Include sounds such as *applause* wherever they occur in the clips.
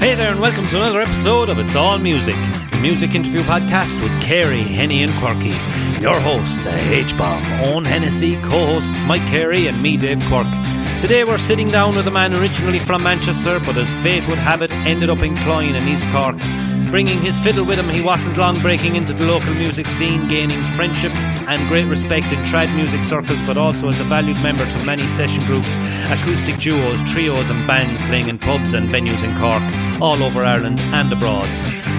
Hey there, and welcome to another episode of It's All Music, the music interview podcast with Carey, Henny, and Quirky. Your hosts, the H Bomb, Owen Hennessy, co hosts Mike Carey, and me, Dave Quirk. Today we're sitting down with a man originally from Manchester, but as fate would have it, ended up in Cloyne in East Cork. Bringing his fiddle with him, he wasn't long breaking into the local music scene, gaining friendships and great respect in trad music circles, but also as a valued member to many session groups, acoustic duos, trios, and bands playing in pubs and venues in Cork, all over Ireland and abroad.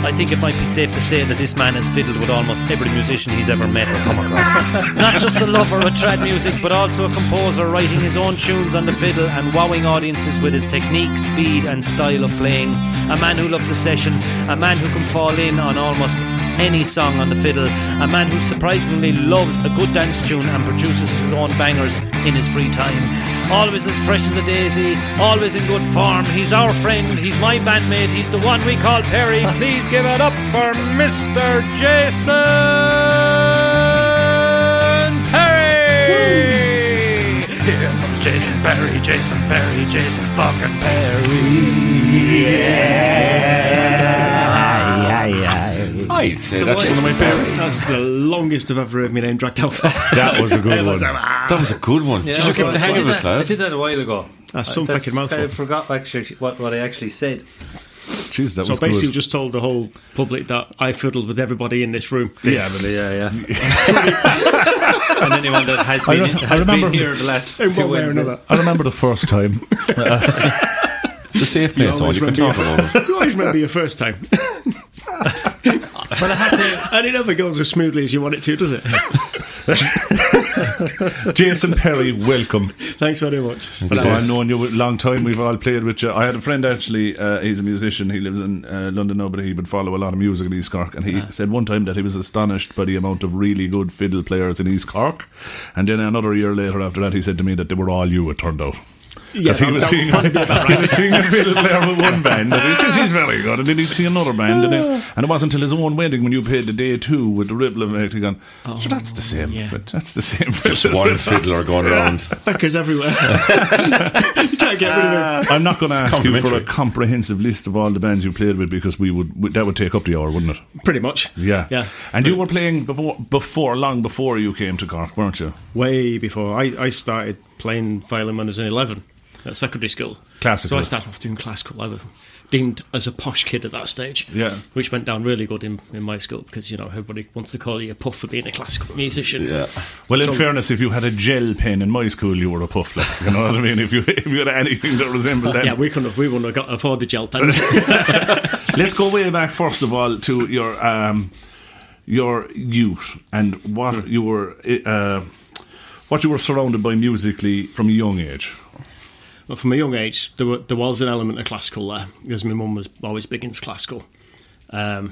I think it might be safe to say that this man has fiddled with almost every musician he's ever met or come across. *laughs* Not just a lover of trad music, but also a composer writing his own tunes on the fiddle and wowing audiences with his technique, speed, and style of playing. A man who loves a session, a man who can fall in on almost any song on the fiddle, a man who surprisingly loves a good dance tune and produces his own bangers in his free time. Always as fresh as a daisy, always in good form. He's our friend, he's my bandmate, he's the one we call Perry. *laughs* Please give it up for Mr. Jason Perry! Here comes Jason Perry, Jason Perry, Jason fucking Perry. I'd So that's one of my favourites. That's the longest I've ever heard my name dragged out. That was a good one. That was a good one. Did you get the hang of it, I did that a while ago. That's some That's- fucking mouthful. I forgot actually what, what I actually said. Jeez, that So was basically, good. just told the whole public that I fiddled with everybody in this room. Yeah, yeah, yeah. *laughs* and anyone that has been, I has remember- been here the last few one way or Wednesdays. another. I remember the first time. *laughs* It's a safe place, so always you can talk remember about it. *laughs* You always remember your first time. But I had to. And it never goes as smoothly as you want it to, does it? *laughs* Jason Perry, welcome. Thanks very much. So I've known you a long time. We've all played with you. I had a friend actually. Uh, he's a musician. He lives in uh, London now, but he would follow a lot of music in East Cork. And he said one time that he was astonished by the amount of really good fiddle players in East Cork. And then another year later, after that, he said to me that they were all you. It turned out. Yeah, he was that- *laughs* seeing he was seeing a fiddle player with one band, and he just he's *laughs* very good, and then he'd see another band, and, then, and it wasn't until his own wedding when you paid the day two with the ripple effect, he gone, so oh, that's the same, yeah. fit, that's the same. Just fit." one fiddler *laughs* going around. Fuckers everywhere. you can't get rid of it. I'm not going to ask you for a comprehensive list of all the bands you played with because we would we- that would take up the hour, wouldn't it? Pretty much. Yeah, Yeah. And you were playing before, before long before you came to Cork, weren't you? Way before. I, I started playing violin when I was in 11 at secondary school. Classical. So I started off doing classical. I was deemed as a posh kid at that stage. Yeah. Which went down really good in, in my school because, you know, everybody wants to call you a puff for being a classical musician. Yeah. Well, in fairness, if you had a gel pen in my school, you were a puff, like, you know what I mean? If you if you had anything that resembled that, *laughs* Yeah, we couldn't have, we wouldn't have got afford the gel pens. *laughs* *laughs* Let's go way back first of all to your um, your youth and what you were uh, what you were surrounded by musically from a young age. But from a young age, there, were, there was an element of classical there because my mum was always big into classical. Um,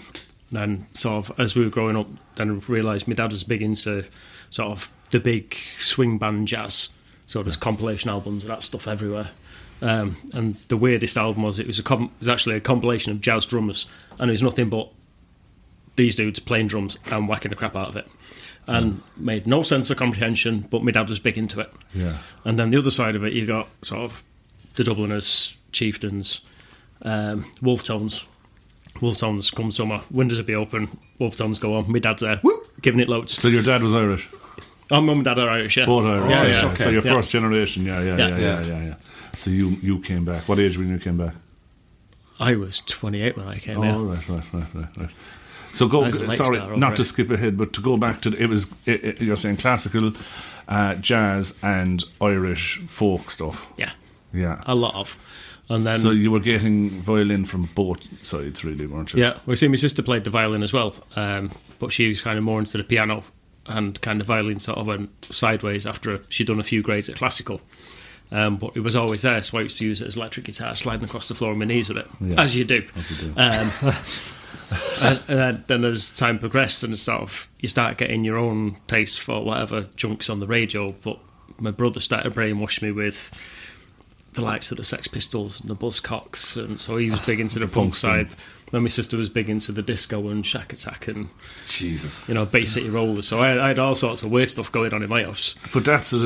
and sort of as we were growing up, then I realised my dad was big into sort of the big swing band jazz. So there's compilation albums and that stuff everywhere. Um, and the weirdest album was it was a com- it was actually a compilation of jazz drummers, and it was nothing but these dudes playing drums and whacking the crap out of it. And made no sense of comprehension, but my dad was big into it. Yeah. And then the other side of it, you got sort of the Dubliners, Chieftains, um, Wolfe Tones. Wolfe Tones come summer, windows will be open, Wolfe Tones go on. My dad's there, whoop, giving it loads. So your dad was Irish, Our mum and dad are Irish, yeah. both Irish. Yeah, yeah, yeah, So okay. your Yeah. first generation, yeah, yeah, yeah, Yeah. yeah, yeah, yeah. So you you came back. What age when you came back? I was 28 when I came Oh, here. right, right, right, right, right. So go. I was a late Sorry, not right. to skip ahead, but to go back to the- it was it, it, you're saying classical, uh, jazz, and Irish folk stuff. Yeah, Yeah. a lot of. And then, so you were getting violin from both sides, really, weren't you? yeah, we see my sister played the violin as well, um, but she was kind of more into the piano and kind of violin sort of went sideways after she'd done a few grades at classical. Um, but it was always there, so I used to use it as electric guitar, sliding across the floor on my knees with it, Yeah. as you do. As you do. Um, *laughs* and, and then, then as time progressed, and sort of you start getting your own taste for whatever junks on the radio. But my brother started brainwashing me with the likes of the Sex Pistols and the Buzzcocks, and so he was big into the punk punk side. Then my sister was big into the disco and Shakatak and Jesus. you know Bay City Rollers. So I, I had all sorts of weird stuff going on in my house. But that's a,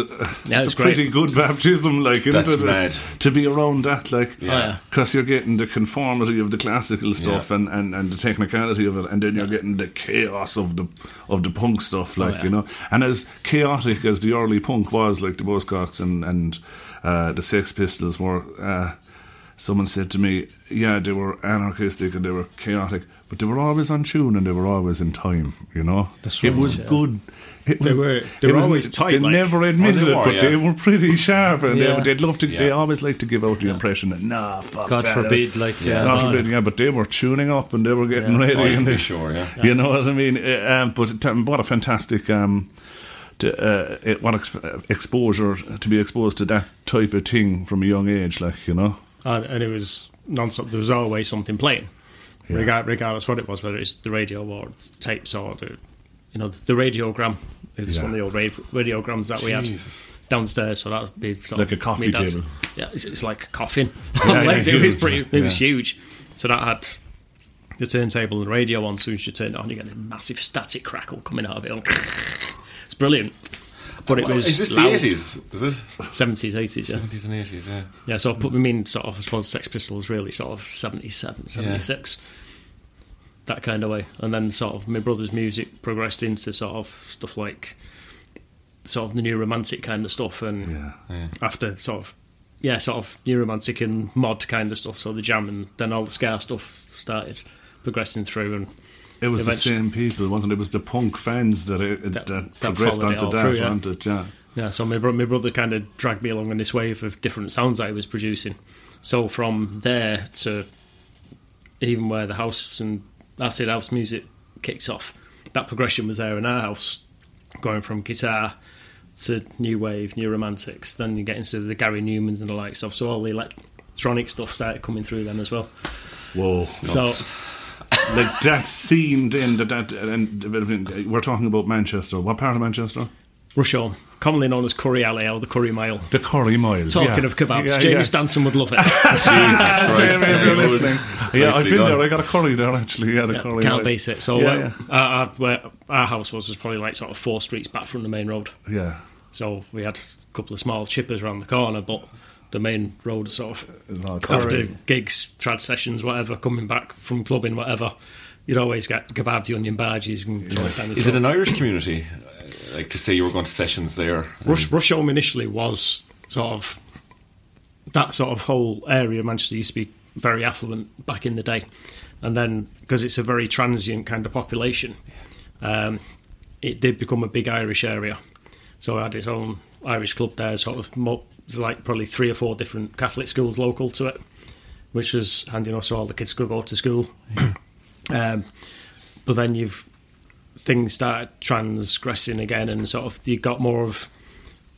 Yeah, it's it's a pretty good baptism, like, isn't That's it? mad. It's- to be around that, like, Yeah. Oh, because you're getting the conformity of the classical stuff Yeah. and, and, and the technicality of it, and then you're getting the chaos of the of the punk stuff, oh, like yeah. you know. And as chaotic as the early punk was, like the Buzzcocks and and uh, the Sex Pistols were. Uh, Someone said to me, "Yeah, they were anarchistic and they were chaotic, but they were always on tune and they were always in time. You know, That's it was yeah. good. It They was, were- they it were was- always tight, They like- never admitted Oh, they it, were, but they were pretty sharp, and Yeah. they, they'd love to. They always like to give out the impression that nah, fuck God that. forbid, like Yeah. yeah, God forbid, yeah, but they were tuning up and they were getting Yeah. ready, Oh, you and they, be sure, yeah. you know what I mean. Uh, Um, but what a fantastic um, to, uh, it, what ex- exposure to be exposed to that type of thing from a young age, like you know. and, and it was non-stop. There was always something playing, Yeah. regard, regardless what it was, whether it's the radio or the tapes or the, you know, the radiogram. It was Yeah. one of the old ra- radiograms that we had downstairs. So that would be like a coffee table. Yeah, it's, it's like a coffin. Yeah, *laughs* it was huge, pretty. It was huge. So that had the turntable and the radio on. So as you turn it on, you get a massive static crackle coming out of it. It's brilliant. But it was Is this loud. the eighties? Is it 70s, 80s, yeah. seventies and eighties? Yeah. Yeah, so I put them in sort of, I suppose, Sex Pistols really sort of 77, 76, that kind of way. And then sort of my brother's music progressed into sort of stuff like sort of the new romantic kind of stuff. And Yeah. after sort of, yeah, sort of new romantic and mod kind of stuff, so the jam and then all the ska stuff started progressing through. And It was Eventually- the same people, wasn't it? It was the punk fans that it, That- that, that progressed onto that, through, yeah. wasn't it? Yeah. Yeah, so my, bro- my brother kind of dragged me along in this wave of different sounds that he was producing. So from there to even where the house and acid house music kicked off, that progression was there in our house, going from guitar to new wave, new romantics. Then you get into the Gary Numans and the likes of. So all the electronic stuff started coming through then as well. Whoa. So *laughs* like that scene then that, that and we're talking about Manchester. What part of Manchester? Rusholme, commonly known as Curry Alley or the Curry Mile. The Curry Mile. Talking yeah. of kebabs, Yeah, Jamie yeah. Stanton would love it. *laughs* Jesus Jamie, *laughs* Christ. if you're listening. Yeah, I've been done. there. I got a curry there actually. Yeah, the Yeah, curry can't Mile. beat it. So Yeah, uh, yeah. Our, our, where our house was was probably like sort of four streets back from the main road. Yeah. So we had a couple of small chippers around the corner, but the main road sort of after gigs, trad sessions, whatever, coming back from clubbing, whatever. You'd always get kebab, the onion barges, and all that kind of Is it an Irish community? Uh, Like to say you were going to sessions there? Rush, Rusholme initially was sort of that sort of whole area of Manchester used to be very affluent back in the day, and then because it's a very transient kind of population, um, it did become a big Irish area. So it had its own Irish club there, sort of mo- there's like probably three or four different Catholic schools local to it, which was handy enough so all the kids could go to school. um, but then you've things started transgressing again, and sort of you got more of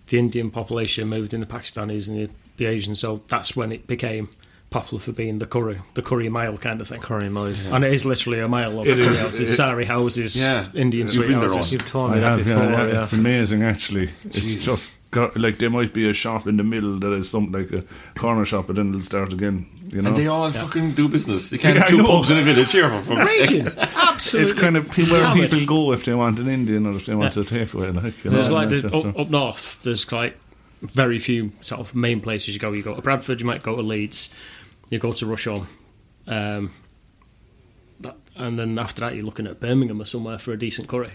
the Indian population moved in the Pakistanis and the, the Asians, so that's when it became popular for being the curry, the curry mile kind of thing. Curry Mile. And it is literally a mile of It curry is. houses, It- sari houses, Yeah. Indian You've been there houses. You've told I me that have, before. yeah, yeah. It's amazing, actually. It's just got, like there might be a shop in the middle that is something like a corner shop, but then it'll start again. You know, And they all fucking do business. You can't Yeah, have two pubs in a village here for fuck's sake. Absolutely. it's kind of pe- where hammered. people go if they want an Indian or if they want Yeah. a takeaway. Like, you know, There's like the, up, up north. There's like very few sort of main places you go. You go to Bradford, you might go to Leeds, you go to Rusholme, um, that, and then after that you're looking at Birmingham or somewhere for a decent curry,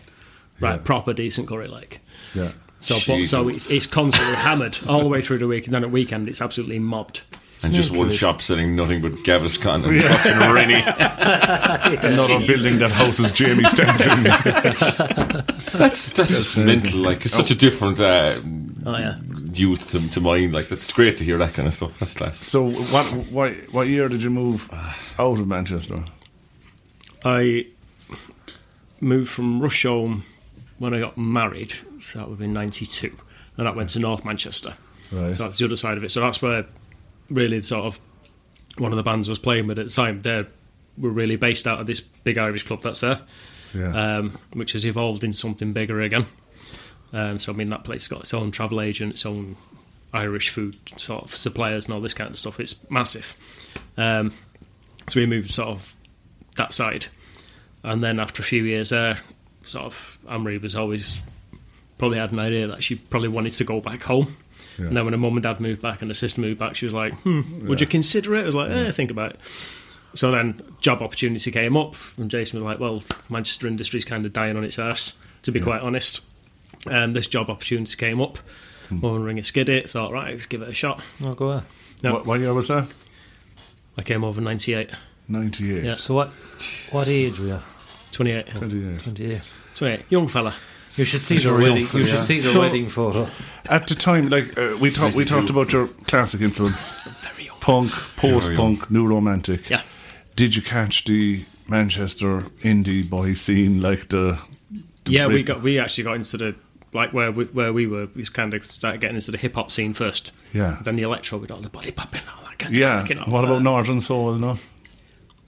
right? Yeah. Proper decent curry, like. yeah. So, but, Jeez. so it's, it's constantly *laughs* hammered all the way through the week, and then at weekend it's absolutely mobbed. And just one shop selling nothing but Gaviscon and fucking Rennie. *laughs* Another building that houses Jamie Stanton. *laughs* That's that's just mental. Like it's such a different uh, Oh yeah, youth to, to mine. Like that's great to hear that kind of stuff. That's class. so, what, what what year did you move out of Manchester? I moved from Rusholme when I got married, so that would have been '92, and that went to North Manchester. Right. So that's the other side of it. So that's where really sort of one of the bands was playing with at the time. They were really based out of this big Irish club that's there, Yeah. um, which has evolved into something bigger again. Um, so I mean that place got its own travel agent, its own Irish food sort of suppliers and all this kind of stuff. It's massive. Um, so we moved sort of that side, and then after a few years there, sort of Amory was always probably had an idea that she probably wanted to go back home. And then when her mum and dad moved back and her sister moved back, she was like, hmm, would you consider it? I was like, eh, think about it. So then job opportunity came up, and Jason was like, well, Manchester industry's kind of dying on its arse, to be quite honest. And this job opportunity came up. Mum and ring a skid it, thought, right, let's give it a shot. I'll go there. No, What, what year was that? I came over in 98, 98. Yeah. So what? What age were you? 28. 28. Twenty-eight. 28. Young fella. You should see the Sure, wedding. You should see the So- wedding photo. At the time, like uh, we talked, we talked about your classic influence: punk, post-punk, new romantic. Yeah. Did you catch the Manchester indie boy scene, like the? the Yeah, we got we actually got into the like where we, where we were. We kind of started getting into the hip hop scene first. Yeah. Then the electro with all the body popping, and all that kind Yeah. of. cracking, all What about that. Northern Soul? No.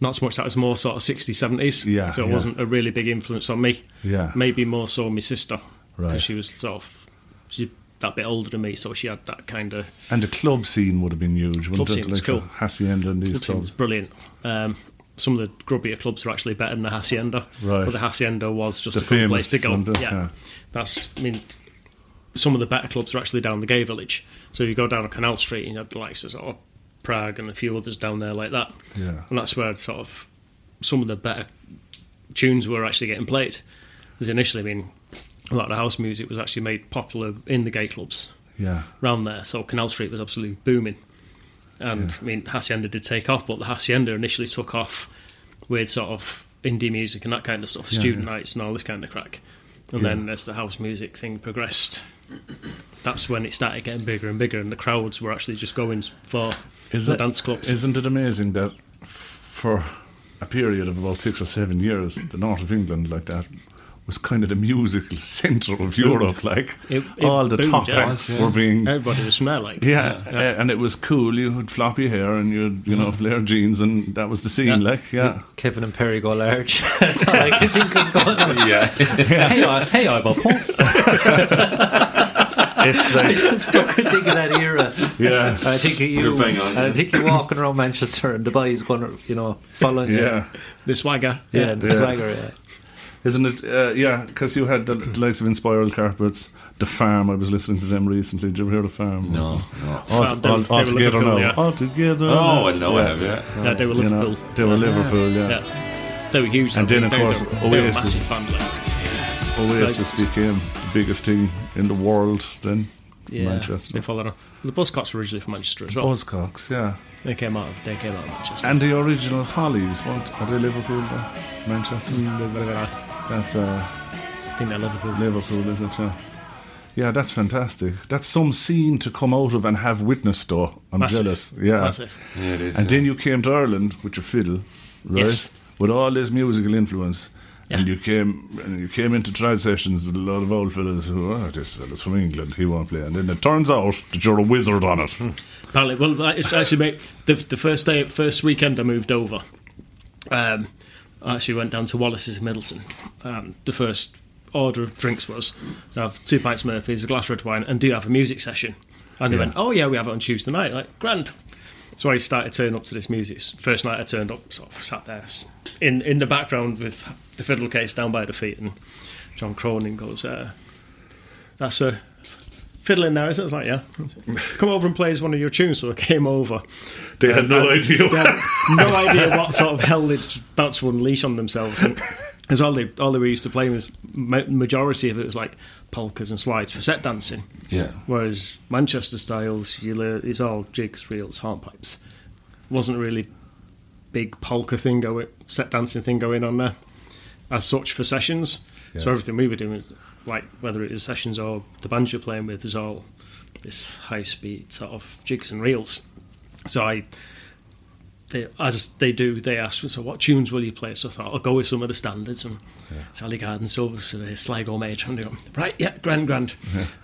Not so much. That was more sort of 60s, 70s. Yeah, So it yeah. wasn't a really big influence on me. Yeah. Maybe more so my sister. Right. Because she was sort of she that bit older than me, so she had that kind of. And the club scene would have been huge. wouldn't Club it? scene was Like cool. Hacienda and these It was brilliant. Um, some of the grubbier clubs were actually better than the Hacienda. Right. But the Hacienda was just The a cool place to go. yeah. yeah. That's, I mean, some of the better clubs are actually down the gay village. So if you go down Canal Street and you have the likes of sort of Prague and a few others down there like that. Yeah. And that's where sort of some of the better tunes were actually getting played. Because initially, I mean, a lot of house music was actually made popular in the gay clubs Yeah. around there. So Canal Street was absolutely booming. And I mean, Hacienda did take off, but the Hacienda initially took off with sort of indie music and that kind of stuff, Yeah, student yeah. nights and all this kind of crack. And Yeah. then as the house music thing progressed, that's when it started getting bigger and bigger, and the crowds were actually just going for Is the it- dance clubs. Isn't it amazing that for a period of about six or seven years, the north of England, like that, was kind of the musical *laughs* centre of Europe. Like It- it all the boomed, top yeah. acts Yeah. were being. Everybody was from there, like Yeah, uh, and it was cool. You had floppy hair and you'd, you know, flare jeans, and that was the scene. Yeah. Like, yeah, Kevin and Perry go large. *laughs* That's all I can think of going *laughs* on. Yeah. Hey, I, hey, I'm a punk. it's *laughs* I just fucking think of that era. yeah, I think you. You're on, I yeah. think you're walking around Manchester and the boys going, to, you know, following you. yeah. the swagger. Yeah, the Yeah. swagger, yeah. Isn't it? Uh, yeah, because you had the, the likes of Inspiral Carpets, The Farm. I was listening to them recently. Did you ever hear The Farm? No, no. All, Farm, they all, all together Liverpool, now. yeah. All together. Oh, I know I Yeah. have, yeah. Yeah, they were You know, Liverpool. they were Liverpool, yeah. Yeah. They were huge. And then, of course, were- they were Oasis. massive band, like. Oasis became the biggest thing in the world then. Yeah, Manchester. They followed on. The Buzzcocks were originally from Manchester as well. Buzzcocks, yeah. They came out. They came out of Manchester. And the original Hollies, what? Are they Liverpool? Though? Manchester? I That's uh, think they're Liverpool. Liverpool, is it? Yeah. yeah, that's fantastic. That's some scene to come out of and have witnessed, though. I'm Massive. jealous. Yeah. Massive. Yeah, it is. And yeah. then you came to Ireland with your fiddle, right? Yes. With all this musical influence. And you came and you came into trad sessions with a lot of old fellas who, oh, this fella's from England, he won't play. And then it turns out that you're a wizard on it. Apparently, well, that is actually mate, the the first day, first weekend I moved over. Um, I actually went down to Wallace's in Midleton. Um, the first order of drinks was have two pints of Murphy's, a glass of red wine, and do you have a music session? And they Yeah. went, oh yeah, we have it on Tuesday night. Like grand. So I started turning up to this music. First night I turned up, sort of sat there in in the background with the fiddle case down by the feet, and John Cronin goes, uh, "That's a fiddle in there, isn't it?" I was like, "Yeah." *laughs* Come over and play as one of your tunes. So I came over. They had no idea. *laughs* They had no idea what sort of hell they'd about to unleash on themselves. And because all they all they were used to playing was majority of it was like polkas and slides for set dancing. Yeah. Whereas Manchester styles, you learn, it's all jigs, reels, hornpipes. Wasn't really big polka thing going, set dancing thing going on there, as such for sessions. So everything we were doing was like whether it was sessions or the band you're playing with is all this high speed sort of jigs and reels. So I, they, as they do, they asked me, so what tunes will you play? So I thought I'll go with some of the standards and Sally Garden, Silver, Survey, Sligo Maid. And they go, right, yeah, grand, grand.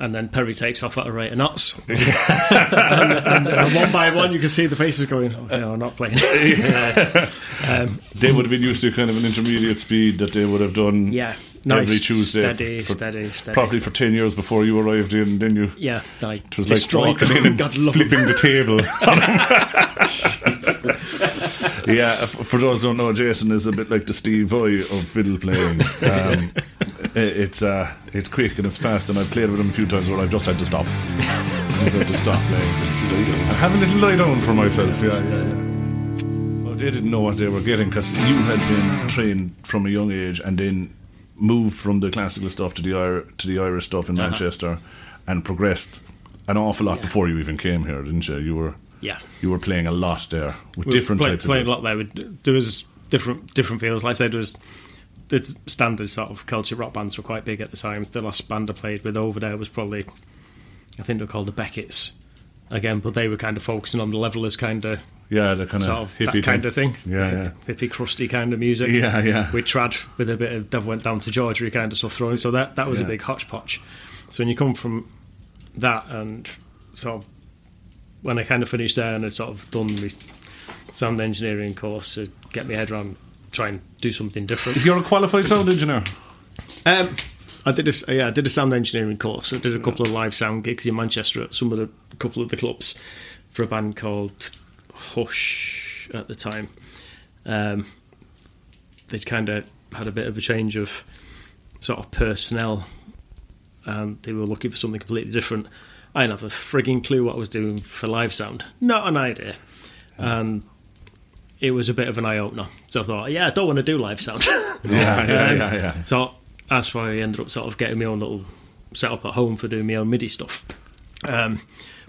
And then Perry takes off at a rate of knots. *laughs* and, and, and one by *laughs* one, you can see the faces going, oh, no, I'm not playing. *laughs* um, They would have been used to kind of an intermediate speed that they would have done. yeah, Nice, every Tuesday. steady, for- steady, steady. Probably for 10 years before you arrived in, then you. Yeah, like It was like walking in and God love 'em. flipping the table. Yeah, for those who don't know, Jason is a bit like the Steve Vai of fiddle playing. *laughs* Um, it's uh, it's quick and it's fast, and I've played with him a few times where I've just had to stop. I've had to stop playing. *laughs* And have a little lie down for myself. Yeah, yeah, yeah. Well, they didn't know what they were getting because you had been trained from a young age and then moved from the classical stuff to the Ir- to the Irish stuff in Uh-huh. Manchester and progressed an awful lot before you even came here, didn't you? You were Yeah. you were playing a lot there with We different play, types playing a lot there. There was different different feels. Like I said, there was the standard sort of Celtic rock bands were quite big at the time. The last band I played with over there was probably, I think they were called the Beckett's. Again, but they were kind of focusing on the Levellers kind of yeah, the kind sort of of hippie that kind of thing. Yeah, yeah. Hippie crusty kind of music. Yeah, yeah. With trad, with a bit of Devil Went Down to Georgia kind of stuff thrown. So that that was Yeah. a big hodgepodge. So when you come from that and sort of when I kind of finished there and I sort of done the sound engineering course to get my head around try and do something different. *laughs* You're a qualified sound engineer. Um, I did a yeah, I did a sound engineering course. I did a couple of live sound gigs in Manchester at some of the couple of the clubs for a band called Hush at the time. Um, they'd kind of had a bit of a change of sort of personnel, and they were looking for something completely different. I didn't have a frigging clue what I was doing for live sound. Not an idea. And it was a bit of an eye opener. So I thought, yeah, I don't want to do live sound. *laughs* Yeah, yeah, Um, yeah, yeah. So that's why I ended up sort of getting my own little setup at home for doing my own MIDI stuff. Um,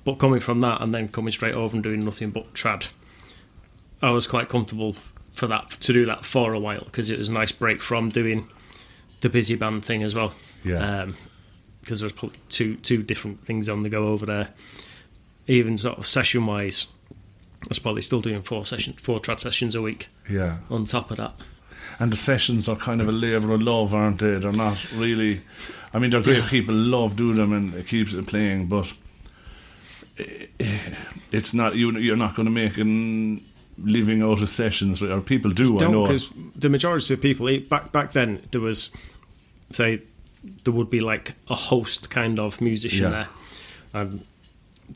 but coming from that and then coming straight over and doing nothing but trad, I was quite comfortable for that to do that for a while because it was a nice break from doing the busy band thing as well. Yeah. Because there's probably two two different things on the go over there. Even sort of session wise, I was probably still doing four session four trad sessions a week Yeah. on top of that. And the sessions are kind of a labour of love, aren't they? They're not really. I mean, they're great. People love doing them, and it keeps it playing. But it's not you. You're not going to make a living out of sessions, or people do. I know. because the majority of people eh, back back then there was say there would be like a host kind of musician Yeah. there, and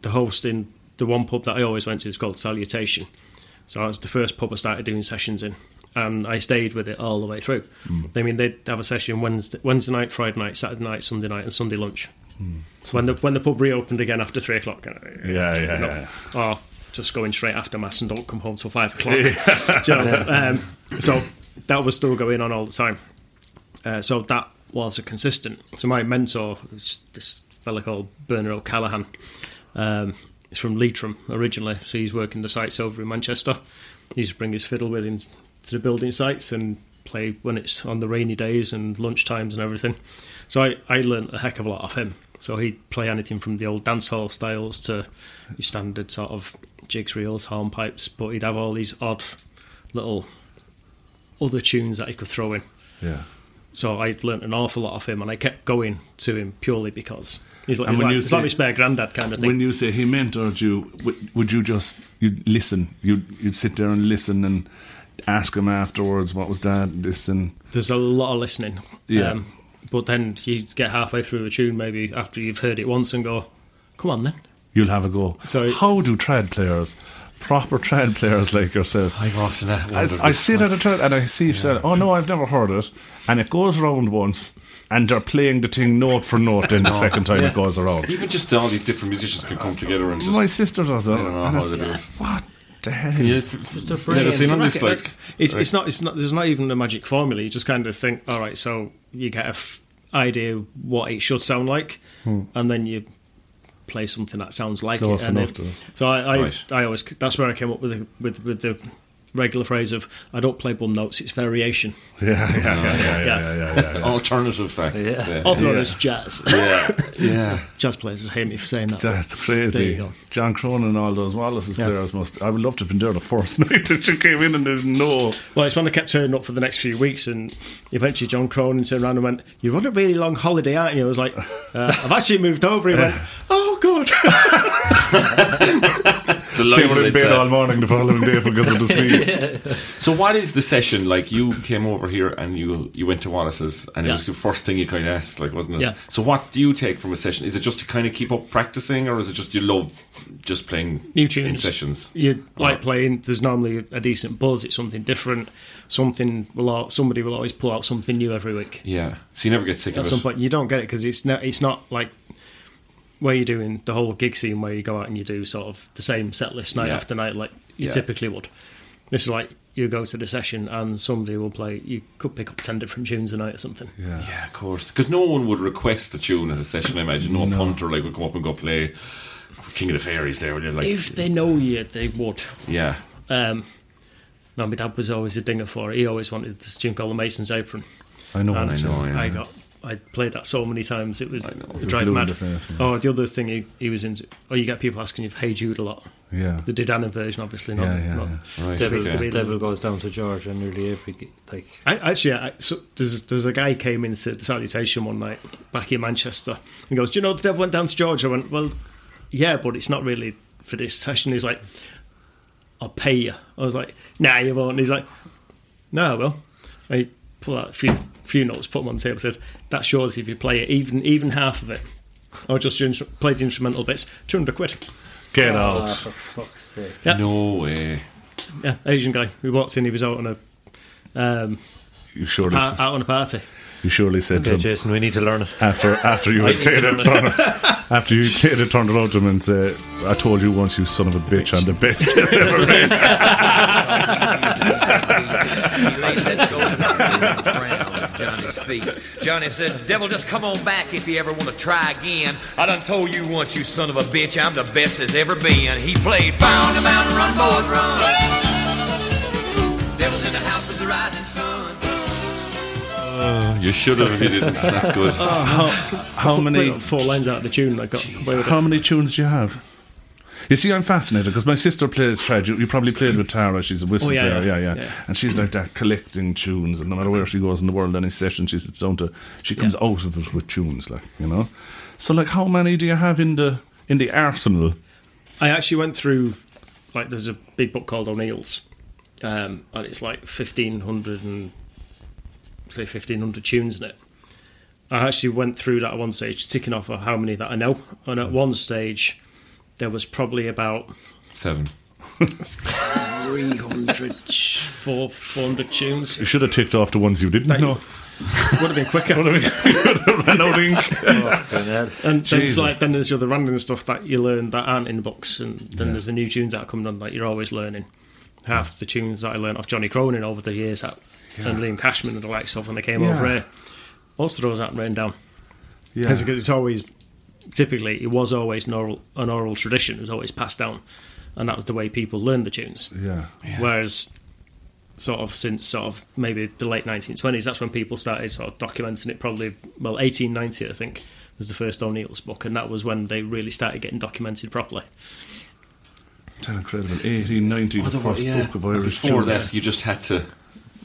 the host in the one pub that I always went to is called Salutation. So that was the first pub I started doing sessions in, and I stayed with it all the way through. Hmm. I mean, they'd have a session Wednesday, Wednesday night, Friday night, Saturday night, Sunday night, and Sunday lunch. So when the when the pub reopened again after three o'clock, uh. Yeah, yeah, no, yeah. or just going straight after mass and don't come home till five *laughs* o'clock. Do you know? um, so that was still going on all the time. Uh, so that was a consistent. So my mentor this fella called Bernard O'Callaghan. Um, he's from Leitrim originally, so he's working the sites over in Manchester. He used to bring his fiddle with him to the building sites and play when it's on the rainy days and lunch times and everything. So I, I learned a heck of a lot off him. So he'd play anything from the old dance hall styles to your standard sort of jigs, reels, hornpipes, but he'd have all these odd little other tunes that he could throw in. yeah. So I learnt an awful lot off him, and I kept going to him purely because he's like, he's when like, you he's like say- my spare granddad kind of thing. When you say he mentored you, would, would you just you'd listen? You'd you'd sit there and listen and ask him afterwards what was that, this and There's a lot of listening. Yeah. Um, but then you get halfway through a tune, maybe after you've heard it once, and go, "Come on, then." you'll have a go. So- how do trad players, proper trad players like yourself? I've often uh, I, wondered I this, sit at a trad and I see you said, "Oh no, I've never heard it," and it goes around once. And they're playing the thing note for note. Then the second time it goes around. Even just all these different musicians can come together and just. My sister does it. I don't know how they do it. What the hell? Yeah, f- f- the never seen on this, like, it's, it's not it's not there's not even a magic formula. You just kind of think, all right, so you get a f- idea what it should sound like, and then you play something that sounds like it. And enough it. so I I, Right. I always that's where I came up with the, with with the regular phrase of I don't play bum notes, it's variation. Yeah, yeah, yeah, yeah, yeah, yeah, yeah, yeah Alternative facts. Yeah. Also known as jazz. Yeah, yeah. *laughs* jazz players hate me for saying that. That's crazy. John Cronin and all those Wallace's players must. I would love to have been there the first *laughs* night that you came in and there's no. Well, it's one I kept turning up for the next few weeks, and eventually John Cronin turned around and went, "You're on a really long holiday, aren't you?" I was like, uh, "I've actually moved over." He went, "Oh, good." *laughs* They Delighted were in bed all morning the following day because of the speed. *laughs* So what is the session like? You came over here and you you went to Wallace's, and it Yeah. was the first thing you kind of asked, like, wasn't it? Yeah. So what do you take from a session? Is it just to kind of keep up practicing, or is it just you love just playing New in tunes. sessions? You like Right. playing. There's normally a decent buzz. It's something different. Something will al- somebody will always pull out something new every week. Yeah. So you never get sick At of some point, you don't get it because it's not. It's not like where you're doing the whole gig scene where you go out and you do sort of the same set list night Yeah. after night like you Yeah. typically would. This is like you go to the session and somebody will play. You could pick up ten different tunes a night or something. Yeah. Yeah, of course. Because no one would request a tune at a session. I imagine no, punter like would come up and go play King of the Fairies there. Would you like? If they know you, they would. yeah. Um, no, my dad was always a dinger for it. He always wanted this tune called the Mason's Apron. I know. And I know, yeah. I got. I played that so many times. It was I know. drive blue mad. the face, yeah. Oh, the other thing he, he was into. Oh, you get people asking you for Hey Jude a lot. Yeah. The De Dannan version, obviously. Not, Yeah, yeah, not yeah. Right. Devil, okay. Devil goes down to Georgia nearly every like. I, actually, I, so there's there's a guy came into the salutation one night back in Manchester and goes, "Do you know the devil went down to Georgia?" I went, "Well, yeah, but it's not really for this session." He's like, "I'll pay you." I was like, "Nah, you won't." And he's like, "No, well. I will." And he pulled out a few few notes, put them on the table, said, "That shows if you play it, even even half of it." Or just instru- played the instrumental bits, two hundred quid. Get Ah, out. for fuck's sake! Yeah. No way. Yeah, Asian guy. We walked in, he was out on a um, You surely, out, out on a party. you surely said Okay, to him Jason, we need to learn it. after after you had I need to played it, learn turn, after you played it, turned around to him and said, "I told you once, you son of a bitch, I'm the best *laughs* it's ever been." *laughs* *laughs* Let's go to the ground at Johnny's feet. Johnny said, Devil, just come on back if you ever want to try again. I done told you once, you son of a bitch, I'm the best there's ever been. He played Fire on the Mountain, Run, Boys, Run. Devil's in the house of the rising sun. Oh, you should have if you didn't. That's good. *laughs* Oh, how, how many four lines out of the tune. I got away with it. how many tunes do you have? You see, I'm fascinated because my sister plays trad. You, you probably played with Tara. She's a whistle Oh, yeah, player, yeah, yeah, yeah, yeah. And she's like that, collecting tunes. And no matter where she goes in the world, any session she sits down to, she comes out of it with tunes, like you know. So, like, how many do you have in the in the arsenal? I actually went through like there's a big book called O'Neill's, um, and it's like fifteen hundred and say fifteen hundred tunes in it. I actually went through that at one stage, ticking off of how many that I know, and at one stage there was probably about Seven. 300, 400 tunes. You should have ticked off the ones you didn't know. Would have been quicker. Ran out of ink. Fucking hell. And then, it's Jesus. like, then there's the other random stuff that you learn that aren't in the books, and then there's the new tunes that are coming on that you're always learning. Half the tunes that I learned off Johnny Cronin over the years, that, and Liam Cashman and the likes of when they came Yeah. over here, most of those aren't written down. Yeah. Because it's always, typically, it was always an oral, an oral tradition, it was always passed down, and that was the way people learned the tunes. yeah. Whereas, sort of since sort of maybe the late 1920s, that's when people started sort of documenting it. Probably well, 1890, I think, was the first O'Neill's book, and that was when they really started getting documented properly. That's incredible. 1890, the Otherwise, first yeah. book of Irish Before tunes. that, you just had to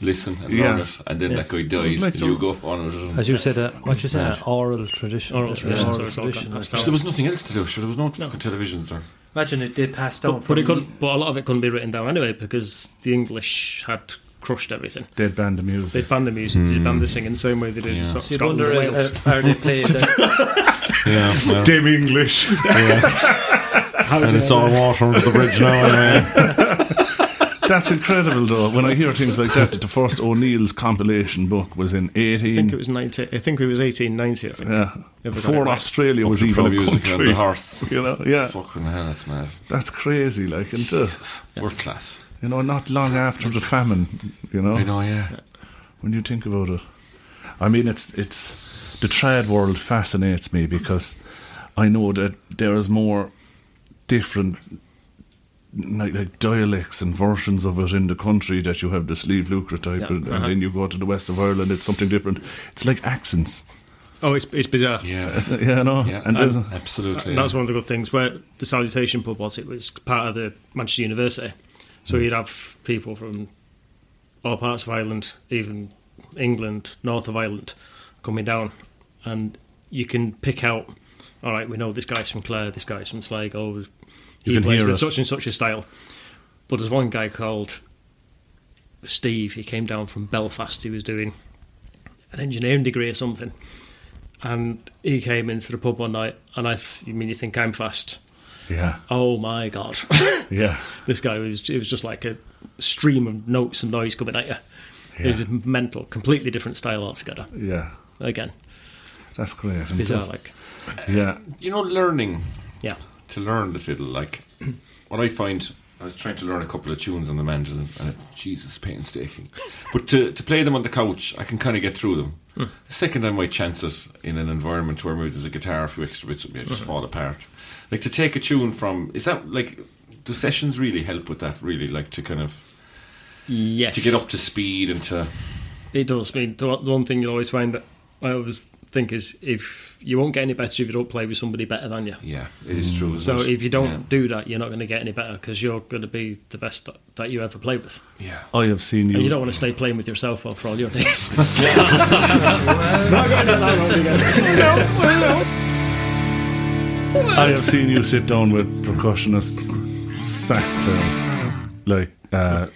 listen and Yeah. learn it, and then that guy dies, and you go on it. and- As you said, uh, what you said, uh, oral tradition. Oral uh, tradition, oral so it's all tradition. passed So there was nothing else to do. Sure, there was no, fucking televisions or. Imagine it did pass down But, from. but, it couldn't, but a lot of it couldn't be written down anyway because the English had crushed everything. Dead band of music. They'd banned the music, they'd banned the singing, the same way they did in sort of You'd Scotland wonder, and uh, Wales. uh, are they played? Uh, *laughs* Yeah, well, Dim English. *laughs* and it's all water under the bridge now. Anyway. *laughs* That's incredible, though. When I hear things like that, that the first O'Neill's compilation book was in 18. I think it was 90, I think it was 1890, I think. yeah. Never Before right. Australia was even a music and country. the horse. *laughs* You know, yeah, Fucking hell, that's mad. that's crazy. Like, and uh, World class. you know, not long after the famine. You know, I know, yeah. when you think about it. I mean, it's it's the trad world fascinates me because I know that there is more different like, like dialects and versions of it in the country that you have the Sliabh Luachra type, Yeah, and, and uh-huh. then you go to the west of Ireland, it's something different. It's like accents, Oh, it's, it's bizarre. Yeah. It's- yeah, no, Yeah, and there's absolutely. And that's one of the good things where the salutation pub was. It was part of the Manchester University, so Hmm. you'd have people from all parts of Ireland, even England, north of Ireland, coming down, and you can pick out. All right, we know this guy's from Clare, this guy's from Sligo. You he can plays hear with it. such and such a style. But there's one guy called Steve. He came down from Belfast. He was doing an engineering degree or something, and he came into the pub one night. And I, th- you mean you think I'm fast? Yeah, Oh my god! *laughs* yeah, this guy was it was just like a stream of notes and noise coming at you. It was yeah, mental, completely different style altogether. yeah. Again, That's great. bizarre. Like, Yeah, You know, learning yeah, to learn the fiddle. Like what I find, I was trying to learn a couple of tunes on the mandolin, and it, Jesus, painstaking. But to to play them on the couch, I can kind of get through them. Hmm. The second I might chance it in an environment where maybe there's a guitar, a few extra bits of me, I just hmm. fall apart. Like to take a tune from, is that like? Do sessions really help with that? Really, like to kind of yes. to get up to speed and to It does. I mean, the, the one thing you'll always find that I always think is if you won't get any better if you don't play with somebody better than you. yeah, it is true. isn't So it? if you don't yeah. do that, you're not going to get any better because you're going to be the best that, that you ever play with. yeah. I have seen And you you. don't want to stay playing with yourself for all your days. *laughs* *laughs* I have seen you sit down with percussionists, sax players, like uh,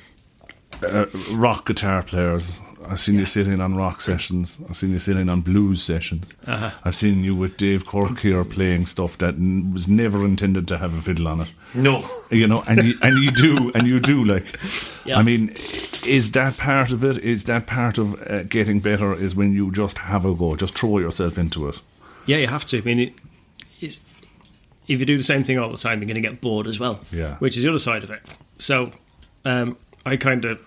uh, rock guitar players. I've seen you sitting on rock sessions. I've seen you sitting on blues sessions. Uh-huh. I've seen you with Dave Quirk here playing stuff that n- was never intended to have a fiddle on it. No. You know, and you, and you do, and you do. Like, Yeah. I mean, is that part of it? Is that part of uh, getting better? Is when you just have a go, just throw yourself into it. yeah, you have to. I mean, it, it's, if you do the same thing all the time, you're going to get bored as well. Yeah. Which is the other side of it. So um, I kind of,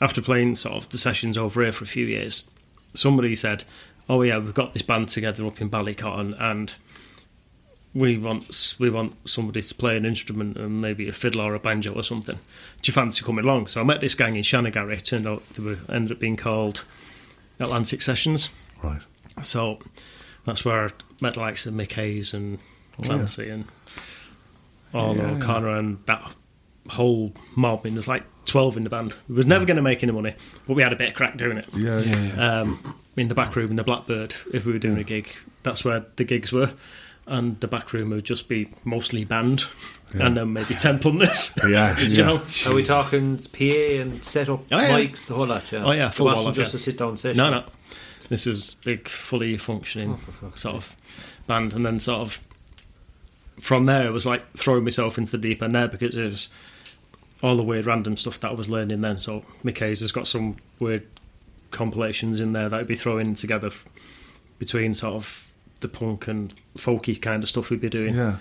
after playing sort of the sessions over here for a few years, somebody said, "Oh yeah, we've got this band together up in Ballycotton, and we want we want somebody to play an instrument and maybe a fiddle or a banjo or something. Do you fancy coming along?" So I met this gang in Shanagarry. It turned out they were ended up being called Atlantic Sessions. Right. So that's where I met likes of Mick Hayes and oh, Clancy and Arlo Yeah. O'Connor and that whole mob. I mean, there's like 12 in the band. We was never going to make any money, but we had a bit of crack doing it. Yeah, yeah, yeah. Um, in the back room in the Blackbird, if we were doing a gig, that's where the gigs were. And the back room would just be mostly band and then maybe 10 punters. *laughs* Yeah, *laughs* you yeah. know? Are we talking PA and set up Oh, yeah. mics, the whole lot? Yeah. Oh, yeah, It wasn't just yeah. a sit down session. No, no. This was big, fully functioning sort of band, and then sort of from there, it was like throwing myself into the deep end there because it was all the weird random stuff that I was learning then. So Mick Hayes has got some weird compilations in there that I'd be throwing together f- between sort of the punk and folky kind of stuff we'd be doing. Yeah.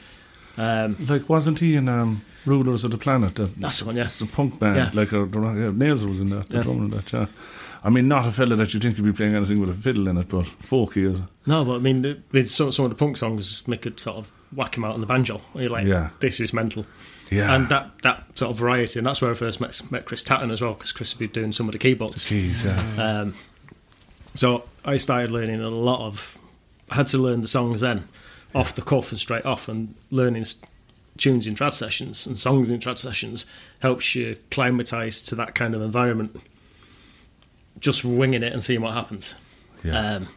Um, Like, wasn't he in um, Rulers of the Planet? The, that's the one, yeah. it's a punk band. Yeah. Like, a, the, yeah, Nails was in that. The Yeah. drummer in that, yeah. I mean, not a fella that you think could be playing anything with a fiddle in it, but folky is. No, but I mean, the- with some, some of the punk songs, Mick could sort of whack him out on the banjo. You're like, Yeah. this is mental. Yeah. And that, that sort of variety, and that's where I first met, met Chris Tatton as well, because Chris would be doing some of the keyboards. Keys, yeah. Um, so I started learning a lot of. I had to learn the songs then, off the cuff and straight off, and learning tunes in trad sessions and songs in trad sessions helps you climatise to that kind of environment. Just winging it and seeing what happens. Yeah. Um,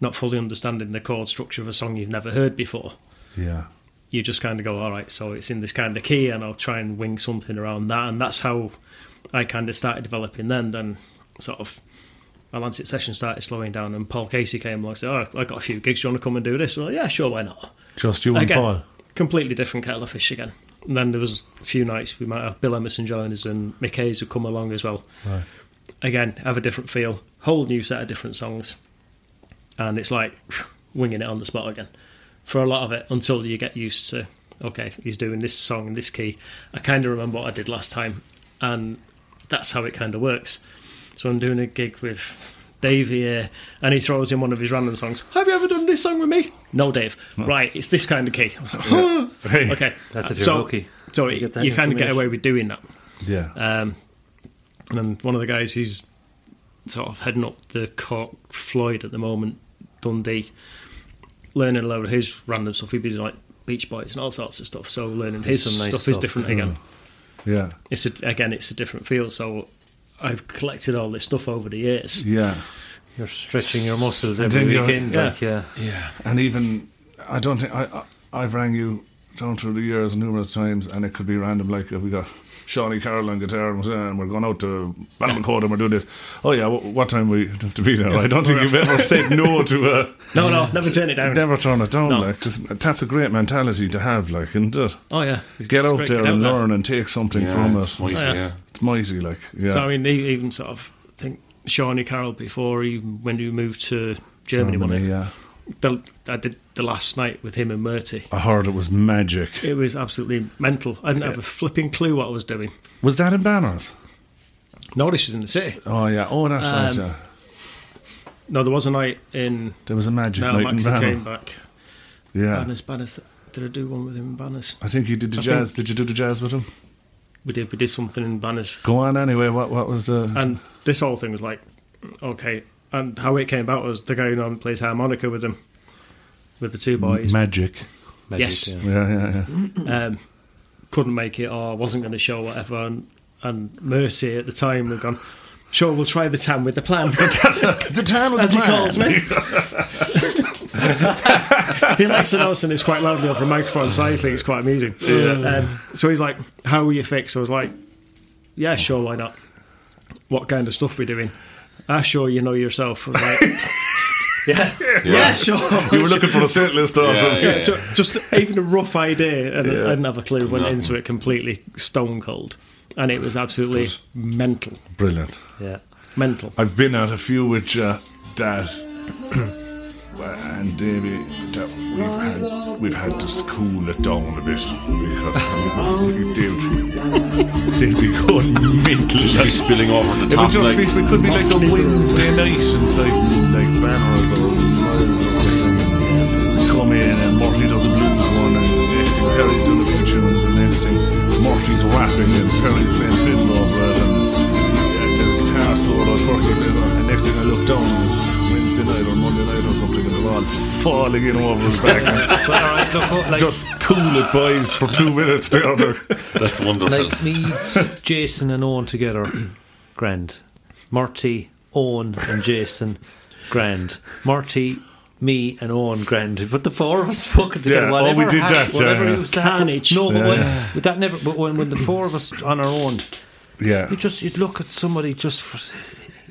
not fully understanding the chord structure of a song you've never heard before yeah. You just kind of go, all right, so it's in this kind of key, and I'll try and wing something around that, and that's how I kind of started developing. Then, then sort of my Atlantic session started slowing down, and Paul Casey came along and said, "Oh, I got a few gigs. Do you want to come and do this?" Well, yeah, sure, why not? Just you and Again, Paul. completely different kettle of fish again. And then there was a few nights we might have Bill Emerson join us, and Mick Hayes would come along as well. Right. Again, have a different feel, whole new set of different songs, and it's like winging it on the spot again for a lot of it until you get used to okay he's doing this song in this key. I kind of remember what i did last time and that's how it kind of works. So i'm doing a gig with dave here and he throws in one of his random songs. Have you ever done this song with me? No dave. Right it's this kind of key. *laughs* *laughs* Hey. okay. That's if you're so, lucky. so You you, kind of get away with doing that. Yeah. um, and then one of the guys who's sort of heading up the Cork Floyd at the moment, Dundee, learning a load of his random stuff. He'd be like Beach Boys and all sorts of stuff. So learning his nice stuff, is different yeah. again. yeah. It's a, again, it's a different feel. So I've collected all this stuff over the years. Yeah. You're stretching your muscles And every then weekend. yeah. Like, yeah. Yeah. And even, I don't think, I, I, I've rang you down through the years numerous times, and it could be random. Like if we got Shawnee Carroll on guitar and we're- and we're going out to Ballymacoda and we're doing this. Oh yeah, what, what time we have to be there? I don't think you've ever said no to a. *laughs* No, no, never turn it down. Never turn it down, No. like, 'cause that's a great mentality to have, like, isn't it? Oh yeah, Get It's out there get and out learn and take something Yeah, from it's it. mighty, Oh, yeah. yeah. It's mighty, like, yeah. So I mean, even sort of I think Shawnee Carroll before he when he moved to Germany, one Germany, day, yeah. the, I did the last night with him and Murty. I heard it was magic. It was absolutely mental. I didn't have a flipping clue what I was doing. Was that in Banners? No, this was in the city. Oh yeah. Oh, that's right. Um, Yeah. No, there was a night in. There was a magic Now night in Banner. came back. Yeah. Banners, banners. Did I do one with him in banners? I think you did the I jazz. Did you do the jazz with him? We did. We did something in banners. Go on anyway. What what was the? And this whole thing was like, okay. And how it came about was the guy who normally plays harmonica with him, with the two boys. magic. Magic, Yes. yeah. Yeah, yeah, yeah. um, couldn't make it or wasn't going to show whatever. And, and Mercy at the time had gone, sure, we'll try the tam with the plan. *laughs* the time of As he calls me. *laughs* he likes announcing this quite loudly over a microphone, so I think it's quite amusing. Um, so he's like, how will you fix? I was like, yeah, sure, why not? What kind of stuff we doing? Ah, sure, you know yourself. I was like, Yeah. yeah, sure. *laughs* You were looking for a set list of Yeah, yeah. So just even a rough idea, and Yeah. I didn't have a clue. Went Nothing. into it completely stone cold, and it was absolutely mental, Brilliant. Yeah. mental. I've been at a few with uh, Dad *clears throat* and Davy. We've had we've had to cool it down a bit because we did they'd be going mental. Just be spilling over the It top would just like, be, we could be like a Wednesday night inside like banners or miles or something. We come in and Murphy does a blues one and next thing Perry's doing few tunes and next thing Murphy's rapping and Perry's playing fiddle over it and uh, there's a guitar solo on and next thing I look down and it's Wednesday night or Monday night or something and they're all falling in over his back and But all right, look, what, like, just cool it boys for two minutes together. that's wonderful. like me, Jason, and Owen together, grand. Marty, Owen, and Jason, grand. Marty, me, and Owen, grand. But the four of us fucking together, Yeah, oh, whatever, we did hap- that, yeah, whatever yeah. used to happen. No, but Yeah. when, but that never. But when, when the four of us on our own, Yeah. you just you'd look at somebody just for.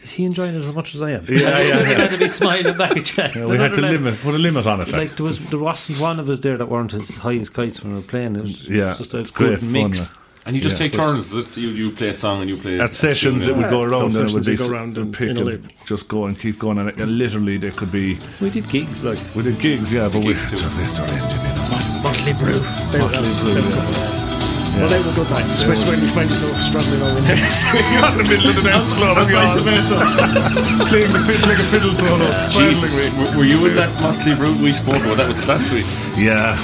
Is he enjoying it as much as I am? Yeah, yeah, You yeah. had to be smiling back. at you. Yeah, we had to limit put a limit on it. like. like there was there wasn't one of us there that weren't as high as kites when we were playing. It was, it Yeah, was just a it's good great fun, mix. like. and you just Yeah. take turns. That you, you play a song and you play at a sessions tune, it would go around Those and it would be go around in- pick in a and just go and keep going and, it- and literally there could be We did gigs like we did gigs yeah but we Gigs too. Motley Brew. They Motley Brew, good. Well, they were good nights, especially when you find yourself struggling over there. *laughs* you're in the middle of the dance floor and vice versa. *laughs* playing the fiddle like a fiddle solo Jesus, smiling. were, were you in that Motley Brew we spoke about? That was last week. yeah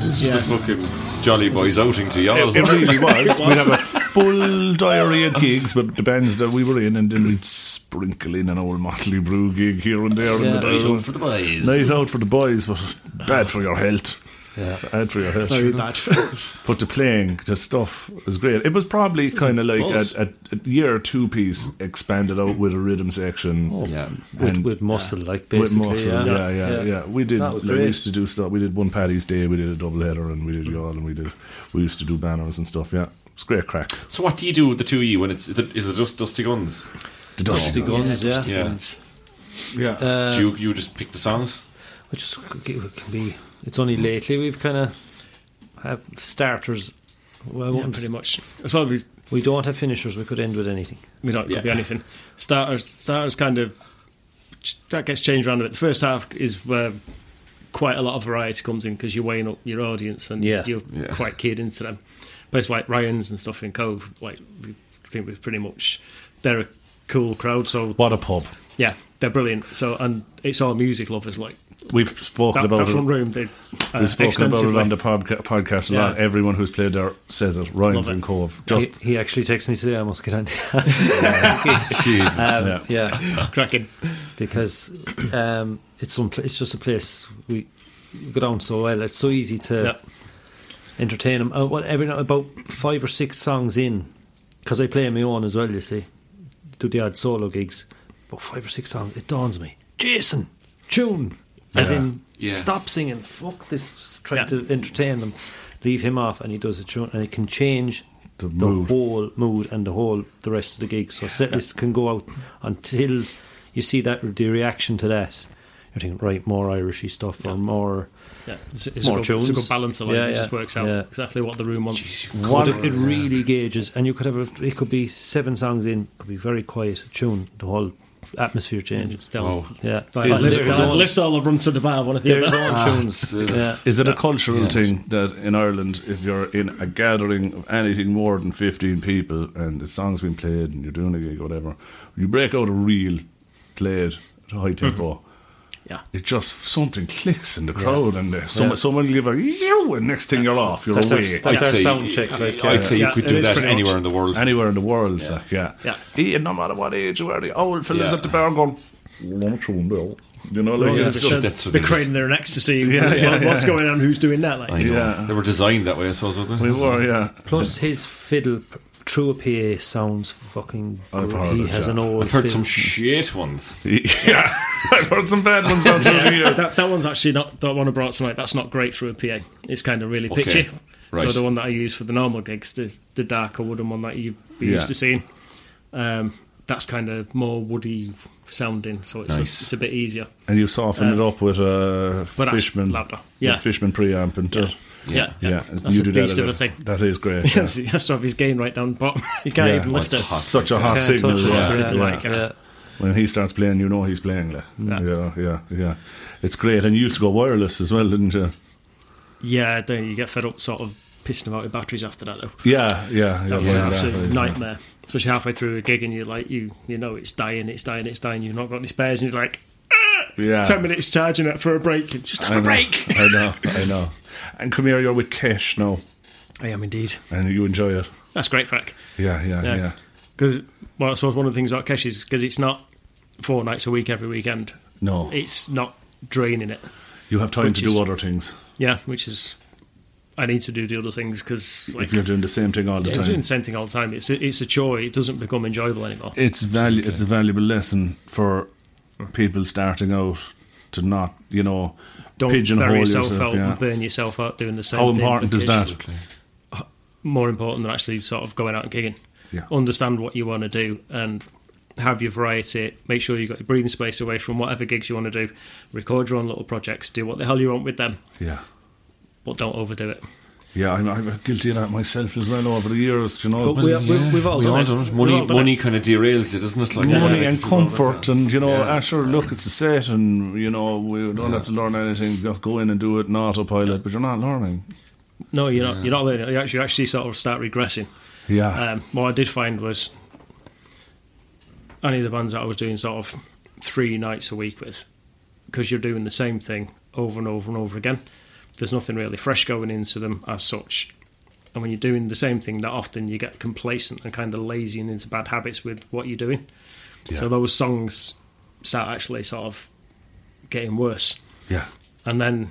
This is the fucking Jolly Boys outing to y'all. it, it really *laughs* was we'd have a full diary of gigs but the bands that we were in and then we'd sprinkle in an old Motley Brew gig here and there in Yeah. the Night out for the boys. night out for the boys but bad for your health bad for your health Very bad. *laughs* But the playing, the stuff was great. It was probably kind of like a, a, a year or two piece expanded out with a rhythm section. Yeah. with, And- with muscle, like With basically. muscle, yeah, yeah, yeah, We did. Like, we used to do stuff. We did one Paddy's Day. We did a double header, and we did y'all, and we did. We used to do banners and stuff. Yeah, it's great crack. So what do you do with the two of you when it's is it just Dusty Guns? The Dusty Guns, yeah. Dusty Yeah. Guns. Yeah, Uh, do you you just pick the songs? Which is, it can be. It's only lately we've kind of have starters. Well, Yeah, pretty much. It's probably we don't have finishers. We could end with anything. we don't Yeah. could be anything. Starters, starters, kind of that gets changed around a bit. The first half is where quite a lot of variety comes in because you're weighing up your audience and Yeah. you're Yeah. quite keyed into them. Places like Ryan's and stuff in Cobh, like we think we've pretty much they're a cool crowd. So what a pub. yeah, they're brilliant. So and it's all music lovers. Like We've spoken that, about that front it. room, they uh, We've spoken about it extensively. on the podca- podcast a lot. Yeah. Everyone who's played there says it. Ryan's Love it. in Cobh. Just he, he actually texted me today. I must get on. *laughs* *laughs* Jesus. um, Yeah. yeah. cracking. because um, it's some pla- it's just a place we, we go down so well. It's so easy to Yeah. entertain them. Uh, what every night about five or six songs in, because I play on my own as well. You see, do the odd solo gigs. About five or six songs, it dawns me. Jason, tune, as Yeah. in Yeah. stop singing. Fuck this. Trying Yeah. to entertain them. Leave him off, and he does a tune, and it can change The the, mood. whole mood and the whole the rest of the gig. So set lists can go out until you see that the reaction to that. You're thinking, right, more Irishy stuff or more. Yeah, it's, it's, More a, good, it's a good balance of it. Yeah, it yeah, just works out yeah. exactly what the room wants. What it, it really gauges, and you could have a, it could be seven songs in, could be very quiet tune. The whole atmosphere changes. They'll- Oh. Yeah, like, Is lift, it- they'll lift all the run to the bar, one of the There's other. Ah. own tunes. Uh, yeah. Is it a cultural thing that in Ireland, if you're in a gathering of anything more than 15 people and the song's been played and you're doing a gig or whatever, you break out a reel played at a high tempo, mm-hmm. Yeah. it just something clicks in the crowd and uh, Yeah. someone, someone will give a you and next thing you're off, you're That's our, away. that's I'd our say- sound check. Like, I'd yeah. say you Yeah, could do that anywhere in the world. Anywhere in the world, like, yeah. Yeah. Even no matter what age you are, the old fellas Yeah. at the bar going, "Well, I'm tune, Bill." You know, like, Yeah, it's it's just just- that's what be it is. craning their necks to Yeah, yeah, what's yeah. going on, who's doing that. Like, I know. Yeah. They were designed that way, I suppose, weren't they? we were, yeah. Plus, his fiddle p- through a PA sounds fucking. I've great. heard He it, has yeah. an old. I've heard some shit ones. *laughs* Yeah, I've heard some bad ones down through the that, that one's actually not that one I brought tonight. That's not great through a PA. It's kind of really Okay. pitchy. Right. So the one that I use for the normal gigs, the the darker wooden one that you be Yeah. used to seeing, um, that's kind of more woody sounding. So it's Nice. a, it's a bit easier. And you soften it up with a Fishman, louder. Yeah. with Fishman preamp and Yeah. Yeah, Yeah, yeah. That's you a do beast at of a thing. That is great. *laughs* Yeah. he has to have his gain right down the bottom. *laughs* You can't Yeah. even lift Well, it. it's. Such a hard Can't signal. Yeah, yeah, yeah. like, yeah. When he starts playing, you know he's playing. Like. Yeah. Yeah. yeah, yeah, It's great. And you used to go wireless as well, didn't you? Yeah, then you get fed up sort of pissing about your batteries after that though. Yeah, yeah. That yeah, was yeah, an absolute yeah. nightmare. Especially halfway through a gig and you're like you you know it's dying, it's dying, it's dying, you've not got any spares and you're like Yeah. ten minutes charging it for a break. Just have I a know, break. I know, I know. *laughs* And come here, you're with Kesh now, I am indeed. and you enjoy it. That's great crack. Yeah, yeah, Yeah. yeah. Because well I suppose one of the things about Kesh is because it's not four nights a week every weekend. No, It's not draining it. you have time to do is- other things. Yeah, which is I need to do the other things because like if you're doing the same thing all the yeah, time, doing the same thing all the time. It's a, it's a chore. It doesn't become enjoyable anymore. it's value. It's a valuable lesson for people starting out to not, you know, Don't pigeonhole bury yourself, yourself. out yeah. and burn yourself out doing the same. How thing important is that? More important than actually sort of going out and gigging. Yeah. Understand what you want to do and have your variety. Make sure you've got your breathing space away from whatever gigs you want to do. Record your own little projects. Do what the hell you want with them, Yeah, but don't overdo it. Yeah. I'm, I'm guilty of that myself as well over the years. You know, But we- we- we've all we done all it. done it. We've Money, all done money it. kind of derails it, doesn't it? Like money yeah, and comfort, and you know, Yeah. ah, sure, look, it's a set, and you know, we don't have to learn anything. Just go in and do it in autopilot, but you're not learning. No, you're not. You're not learning. You actually, you actually sort of start regressing. Yeah, Um, what I did find was any of the bands that I was doing sort of three nights a week with, because you're doing the same thing over and over and over again. There's nothing really fresh going into them as such. And when you're doing the same thing that often, you get complacent and kind of lazy and into bad habits with what you're doing. So those songs start actually sort of getting worse. yeah, And then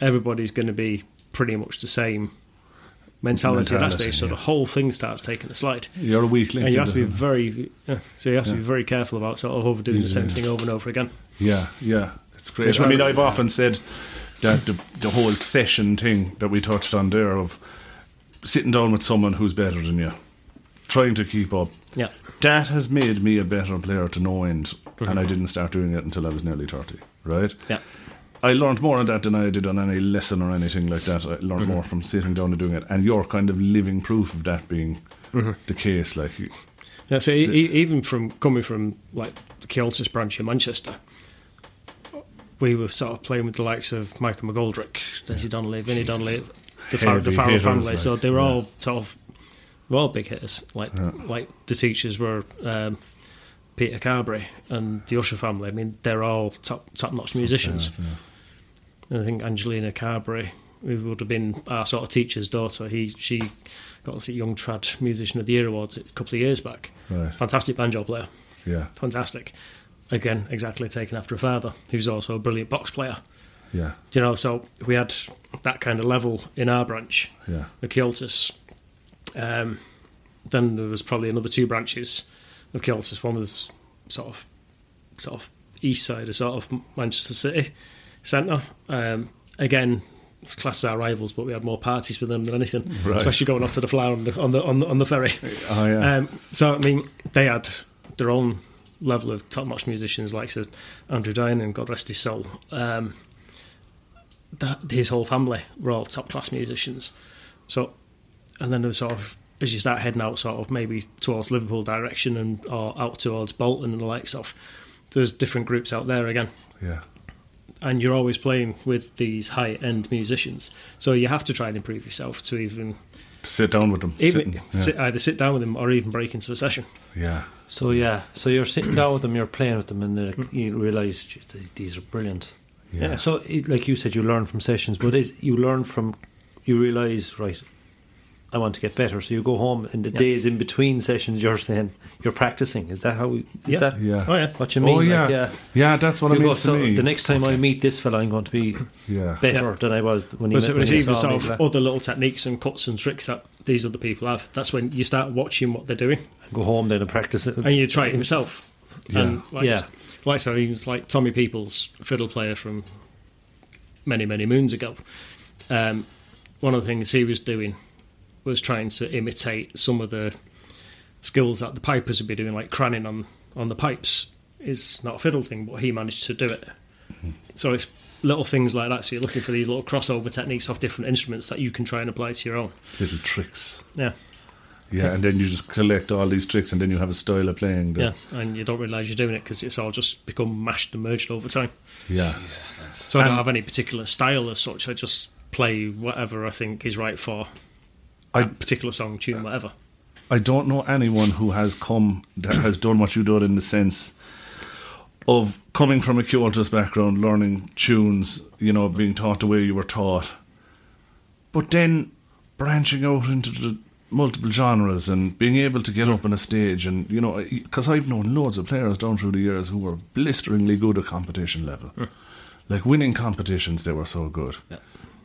everybody's going to be pretty much the same mentality, at that stage. So yeah. the whole thing starts taking a slide. you're a weak link. And you have to be very, yeah, so you have to be very careful about sort of overdoing the same thing over and over again. Yeah, yeah, it's great. It's I mean, right. I've often said that the, the whole session thing that we touched on there of sitting down with someone who's better than you, trying to keep up. Yeah, That has made me a better player to no end, and I didn't start doing it until I was nearly thirty. Right? yeah, I learned more on that than I did on any lesson or anything like that. I learned mm-hmm. more from sitting down and doing it, and you're kind of living proof of that being mm-hmm. the case. Like, yeah. So e- even from coming from like the Comhaltas branch in Manchester, we were sort of playing with the likes of Michael McGoldrick, Desi Donnelly, Vinnie Donnelly, the, Far- the Farrell family. like, so they were yeah. all sort of, were all big hitters. Like like the teachers were. Um, Peter Carberry and the Usher family. I mean, they're all top top notch musicians. And I think Angelina Carberry, who would have been our sort of teacher's daughter, he she got the Young Trad Musician of the Year awards a couple of years back. Right. Fantastic banjo player, yeah, fantastic. Again, exactly taken after a father, who's also a brilliant box player. yeah, Do you know, so we had that kind of level in our branch, yeah, the Comhaltas. Um, then there was probably another two branches of Comhaltas. One was sort of sort of east side of sort of Manchester City, centre. Um, again, class our rivals, but we had more parties with them than anything, *laughs* Right. especially going off to the flower on the on the on the, on the ferry. Oh, yeah. Um, so I mean, they had their own level of top-notch musicians, like said Andrew Dine and God rest his soul. Um, that his whole family were all top-class musicians. So, and then there was sort of as you start heading out, sort of maybe towards Liverpool direction and or out towards Bolton and the likes of, there's different groups out there again yeah. and you're always playing with these high end musicians. So you have to try and improve yourself to even To sit down with them. even sitting, sit, either sit down with them or even break into a session. yeah. Yeah. So yeah, so you're sitting down with them, you're playing with them, and then you realise these- these are brilliant. Yeah. So, it, like you said, you learn from sessions, but is you learn from you realise right. I want to get better, so you go home. In the days in between sessions, you're saying you're practicing. Is that how? Is Yeah. that Yeah. Oh yeah, what you mean? Oh, yeah. Like, yeah. Yeah, that's what You it go, so me. the next time I meet this fella, I'm going to be yeah. better than I was when he, But met, it when was he even saw sort me. of other little techniques and cuts and tricks that these other people have. That's when you start watching what they're doing Go home then and practice it. and you try it yourself. And like, Yeah. like so, he was like Tommy Peoples, fiddle player from many many moons ago. Um, one of the things he was doing was trying to imitate some of the skills that the pipers would be doing, like craning on on the pipes. Is not a fiddle thing, but he managed to do it. So it's little things like that. So you're looking for these little crossover techniques off different instruments that you can try and apply to your own. Little tricks. Yeah, Yeah, and then you just collect all these tricks, and then you have a style of playing. yeah, and you don't realise you're doing it because it's all just become mashed and merged over time. yeah. So I don't And- have any particular style as such. I just play whatever I think is right for I- a particular song, tune, whatever. I don't know anyone who has come that has done what you did in the sense of coming from a Comhaltas background, learning tunes, you know, being taught the way you were taught, but then branching out into the multiple genres and being able to get up on a stage and you know because I've known loads of players down through the years who were blisteringly good at competition level. Hmm. Like winning competitions they were so good.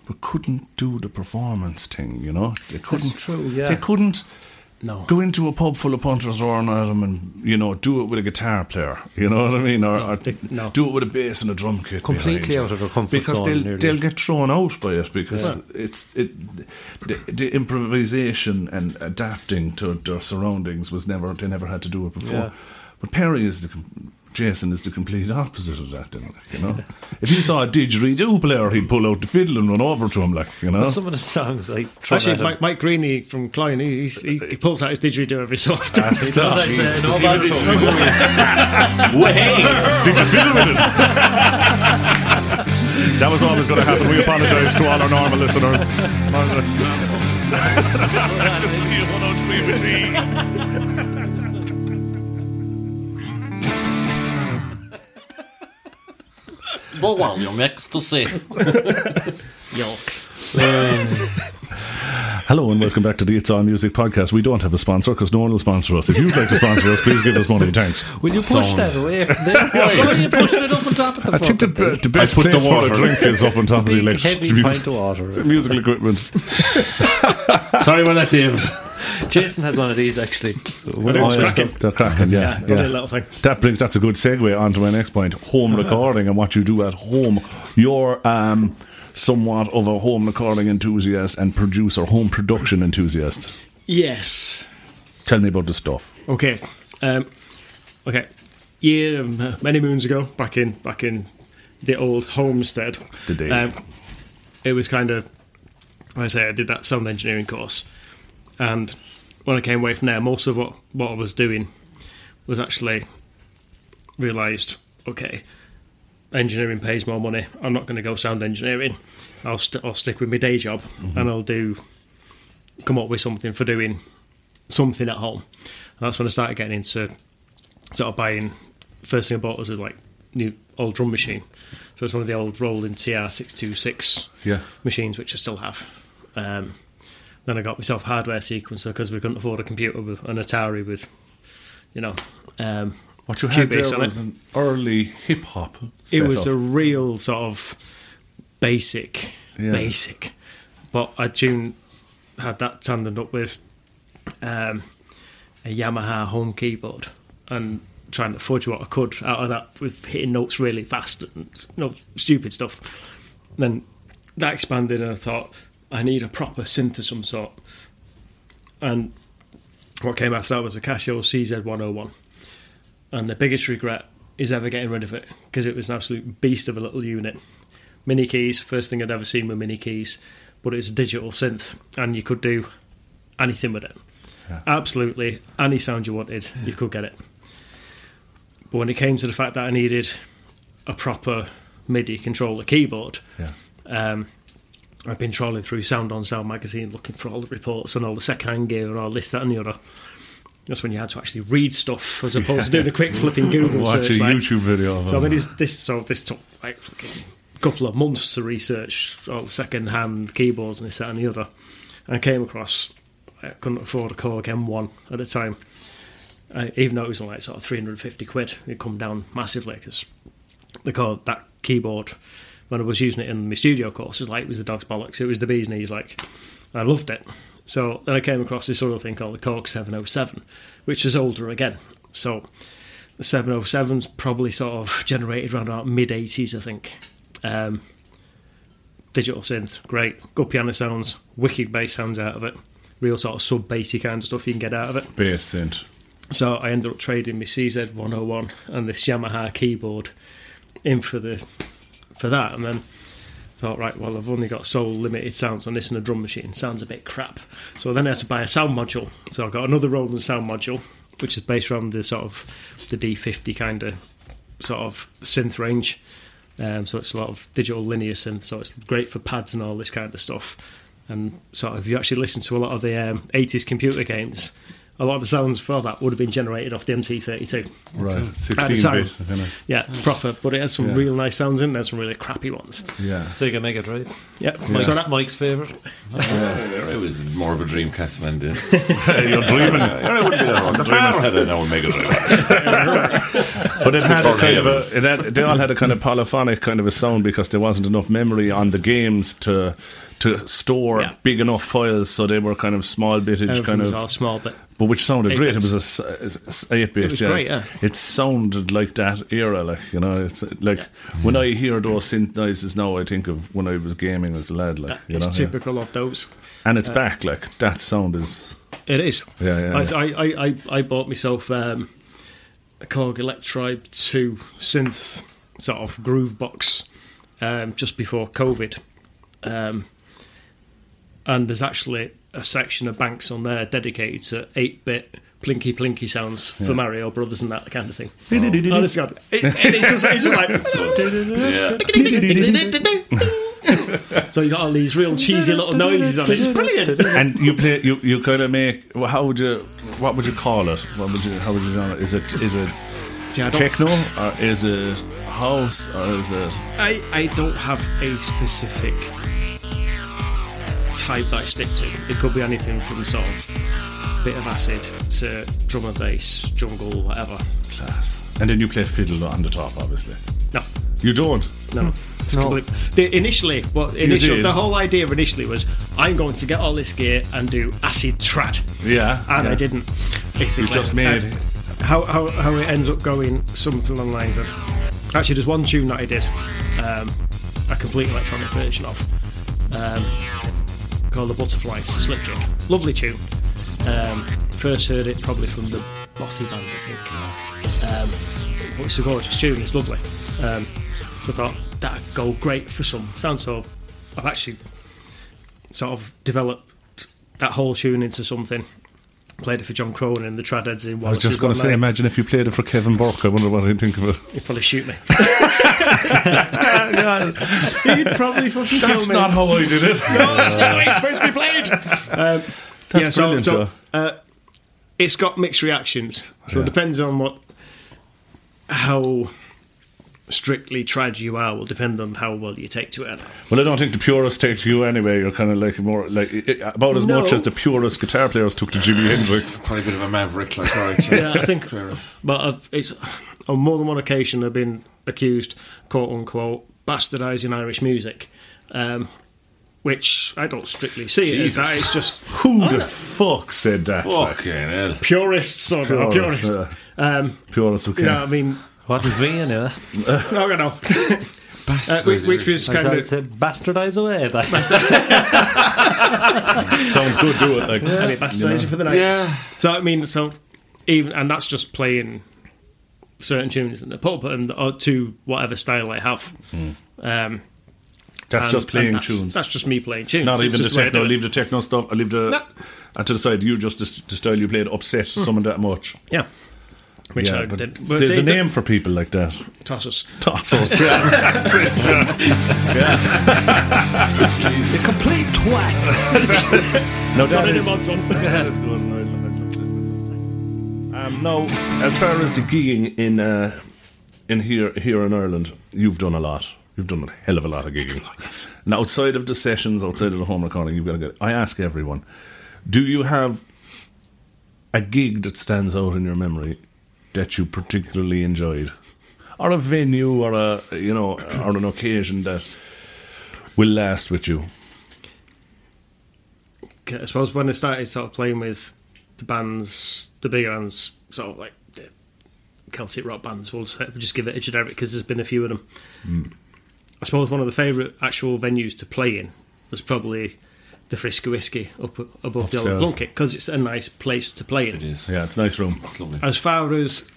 But couldn't do the performance thing you know? They couldn't true, yeah. they couldn't No. go into a pub full of punters roaring at them and you know do it with a guitar player you know what I mean or, or they- no. do it with a bass and a drum kit Completely behind out of their comfort because zone, they'll, nearly. they'll get thrown out by it because it's it the, the improvisation and adapting to their surroundings was never they never had to do it before Yeah. but Perry is the com- Jason is the complete opposite of that then, like, you know if he saw a didgeridoo player he'd pull out the fiddle and run over to him like you know But some of the songs I throw Actually, at him. Mike, Mike Greeny from Klein, he, he, he pulls out his didgeridoo every so often. That's *laughs* Does that. that say, Jesus. no Does he bad have a phone? Did you fiddle with it? *laughs* that was always going to happen. We apologise to all our normal listeners. *laughs* Just see it 103 with me. But well, you're mixed to see. Hello and welcome back to the It's All Music podcast. We don't have a sponsor because no one will sponsor us. If you'd like to sponsor us, please give us money. Thanks. Will you push Sound. that away from there? *laughs* Why are you pushing it up on top of the I think the, fucking thing? the best put the place for a drink is up on top of the Big, electric heavy *laughs* pint of water. *laughs* musical equipment. Sorry about that, David. *laughs* Jason has one of these actually. One it's cracking. They're cracking, yeah. Lovely yeah. thing. That brings that's a good segue onto my next point: home recording and what you do at home. You're um, somewhat of a home recording enthusiast and producer, home production enthusiast. Yes. Tell me about the stuff. Okay. Um, okay. Yeah, um, many moons ago, back in back in the old homestead, The day. um, it was kind of. like I say I did that sound engineering course, and when I came away from there, most of what what I was doing was actually realised. Okay, engineering pays more money. I'm not going to go sound engineering. I'll st- I'll stick with my day job, and I'll do come up with something for doing something at home. And that's when I started getting into sort of buying. First thing I bought was a like new old drum machine. So it's one of the old Roland TR six two six machines, which I still have. Um, then I got myself a hardware sequencer because we couldn't afford a computer with an Atari with, you know, um, What you had there was it. an early hip hop. It was a real sort of basic, Yeah. basic. But I tuned, had that tandemed up with um, a Yamaha home keyboard, and trying to fudge what I could out of that with hitting notes really fast and you know, stupid stuff. And Then that expanded, and I thought I need a proper synth of some sort. And what came after that was a Casio CZ101. And the biggest regret is ever getting rid of it because it was an absolute beast of a little unit. Mini keys, first thing I'd ever seen were mini keys, but it's a digital synth, and you could do anything with it. Absolutely, any sound you wanted, you could get it. But when it came to the fact that I needed a proper MIDI controller keyboard, Yeah. um, I've been trawling through Sound on Sound magazine looking for all the reports and all the second-hand gear and all this, that, and the other. That's when you had to actually read stuff as opposed to doing a quick flipping *laughs* Google Watch search. a like- YouTube video. so I mean, this, so this took like a couple of months to research all the second-hand keyboards and this, that, and the other. And I came across I couldn't afford a Korg M1 at the time, uh, even though it was only like sort of 350 quid. It come down massively because the Korg that keyboard when I was using it in my studio course, it was like it was the dog's bollocks. It was the bee's knees. Like I loved it. So then I came across this other thing called the Korg 707, which is older again. So the 707's probably sort of generated around about mid 80s, I think. Um, digital synth, great. Good piano sounds, wicked bass sounds out of it. Real sort of sub bassy kind of stuff you can get out of it. Bass synth. So I ended up trading my CZ101 and this Yamaha keyboard in for the for that, and then thought, right, well, I've only got so limited sounds on this and a drum machine. Sounds a bit crap. So then I had to buy a sound module. So I got another Roland sound module, which is based around the sort of the D50 kind of sort of synth range. Um, so it's a lot of digital linear synth. So it's great for pads and all this kind of stuff. And sort of, if you actually listen to a lot of the um, 80s computer games, a lot of the sounds for that would have been generated off the MT32. Right. At the 16 time. bit. kind of. Yeah, proper. But it has some Yeah. real nice sounds in there, some really crappy ones. Yeah. Sega Mega Drive. Yeah. Mike's, So that, Mike's favourite. I was more of a Dreamcast man then. *laughs* You're dreaming. I wouldn't be that wrong. The farmer had an old Mega Drive. *laughs* But it had a kind of a, it had, they all had a kind of polyphonic kind of a sound because there wasn't enough memory on the games to to store Yeah. big enough files, so they were kind of small bitage everything kind of. all small, but But which sounded great. It was a eight bit. Yeah, great, yeah. It sounded like that era, like you know. It's uh, like when I hear those synth noises now, I think of when I was gaming as a lad, like you it's know. yeah. typical of those. And it's back, like that sound is. It is. Yeah, yeah, I, yeah. I, I, I, bought myself um, a Korg Electribe 2 synth sort of groove box um, just before COVID. Um, and there's actually a section of banks on there dedicated to 8 bit plinky plinky sounds for Mario Brothers and that kind of thing. Oh. Oh, Honest to God. It- and it's just, it's just like. *laughs* so you got all these real cheesy little noises on it. It's brilliant. And you play, you, you kind of make. Well, how would you? What would you call it? What would you? How would you know it? Is it is it See, techno or is it house or is it? I, I don't have a specific type that I stick to. It could be anything from sort of bit of acid to drum and bass, jungle, whatever. Class. And then you play fiddle on the top, obviously. No, You don't. no. It's complete- the, initially, well, initially, did. the whole idea initially was I'm going to get all this gear and do acid trad, Yeah. and yeah. I didn't. Basically, You just made. Uh, how, how how it ends up going something along the lines of actually there's one tune that I did um, a complete electronic version of um, called the Butterflies Slip Jig lovely tune. Um, first heard it probably from the Bothy band I think. Um, but it's a gorgeous tune. It's lovely. Um, I thought that'd go great for some sound. So I've actually sort of developed that whole tune into something played it for John Cronin and the Tradheads in I was just going to say, imagine if you played it for Kevin Burke. I wonder what he'd think of it. He'd probably shoot me. *laughs* *laughs* He'd probably fucking kill That's me. not how I did it. *laughs* No, that's not the way it's supposed to be played. Um, yeah, so, brilliant, so Joe. uh, it's got mixed reactions. So Yeah. it depends on what, how strictly trad you are. Will depend on how well you take to it. Well, I don't think the purists take to you anyway. You're kind of like more like i- i- about as No. much as the purist guitar players took to Jimi Hendrix. *laughs* Probably a bit of a maverick, like, all right, *laughs* Yeah, I think. Fairness. But I've, it's on more than one occasion I've been accused, quote unquote, bastardising Irish music. Um, which I don't strictly see it as that. It's just *laughs* Who the fuck said that? Like, Fucking hell. purists or not Purists, Um purists. Pure as we can. I mean, What is me anyway? no, no, no. Uh, which, which was kind thought of it said bastardize away. Like, *laughs* *laughs* Sounds good, do it. Like, any bastardizer for the night. Yeah. So I mean, so even and that's just playing certain tunes in the pub and or to whatever style I have. Um, That's and- just playing that's, tunes. That's just me playing tunes. Not It's even the just way I techno. Leave the techno stuff. I leave the. No. And to the side, you just the, the style you played upset someone that much. Yeah. Which yeah, I but did. But there's they a did- name for people like that. Tosses. Tossos. *laughs* Yeah, that's *laughs* it. the complete twat. *laughs* No, Got that it is, in son. that is good. Um, now, as far as the gigging in uh, in here here in Ireland, you've done a lot. You've done a hell of a lot of gigging. yes. Now, outside of the sessions, outside of the home recording, you've got to get. I ask everyone: Do you have a gig that stands out in your memory that you particularly enjoyed, or a venue, or a you know, or an occasion that will last with you? I suppose when I started sort of playing with the bands, the bigger bands, sort of like the Celtic rock bands, we'll we'll just give it a generic because there's been a few of them. Hmm. I suppose one of the favourite actual venues to play in was probably the Frisky Whiskey up above the Upstairs. old Plunkett because it's a nice place to play in. It is. Yeah, it's a nice room. It's lovely. As far as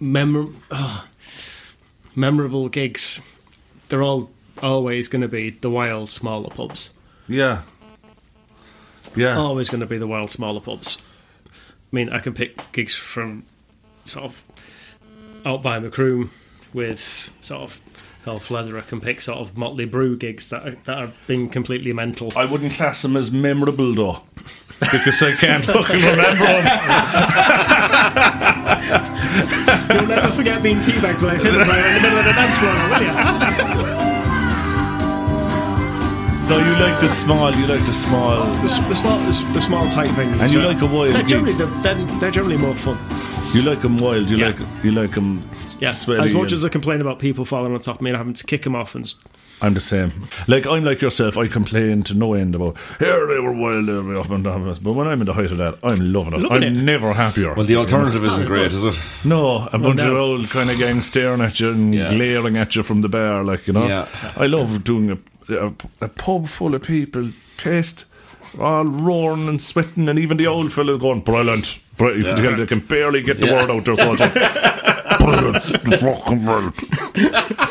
memor- ah, memorable gigs, they're all always going to be the wild smaller pubs. Yeah. Yeah. always going to be the wild smaller pubs. I mean, I can pick gigs from sort of out by Macroom with sort of Oh, Elf Leather. I can pick sort of Motley Brew gigs that are, that have been completely mental. I wouldn't class them as memorable though. Because I can't *laughs* fucking remember them. You'll never forget being teabagged by a fiddle player in the middle of the dance floor, will you? So you like the small, you like the small, The, s- the small, the, s- the small tight venues. and you uh, like a wild They're gig. generally, they're, they're, they're generally more fun. You like them wild. You Yeah. like you like them. Yeah, sweaty as much and- as I complain about people falling on top of me and having to kick them off and s- I'm the same. Like I'm like yourself. I complain to no end about here they were wild they were up and down. But when I'm in the height of that, I'm loving it. Loving I'm it. never happier. Well, the alternative isn't great, is it? No, a bunch of no. old kind of gangs staring at you and Yeah. glaring at you from the bar, like you know. Yeah. I love doing a, a, a pub full of people pissed, all roaring and sweating, and even the old fellas going brilliant. Bri- you can They can barely get the Yeah. word out there. So it's like, brilliant.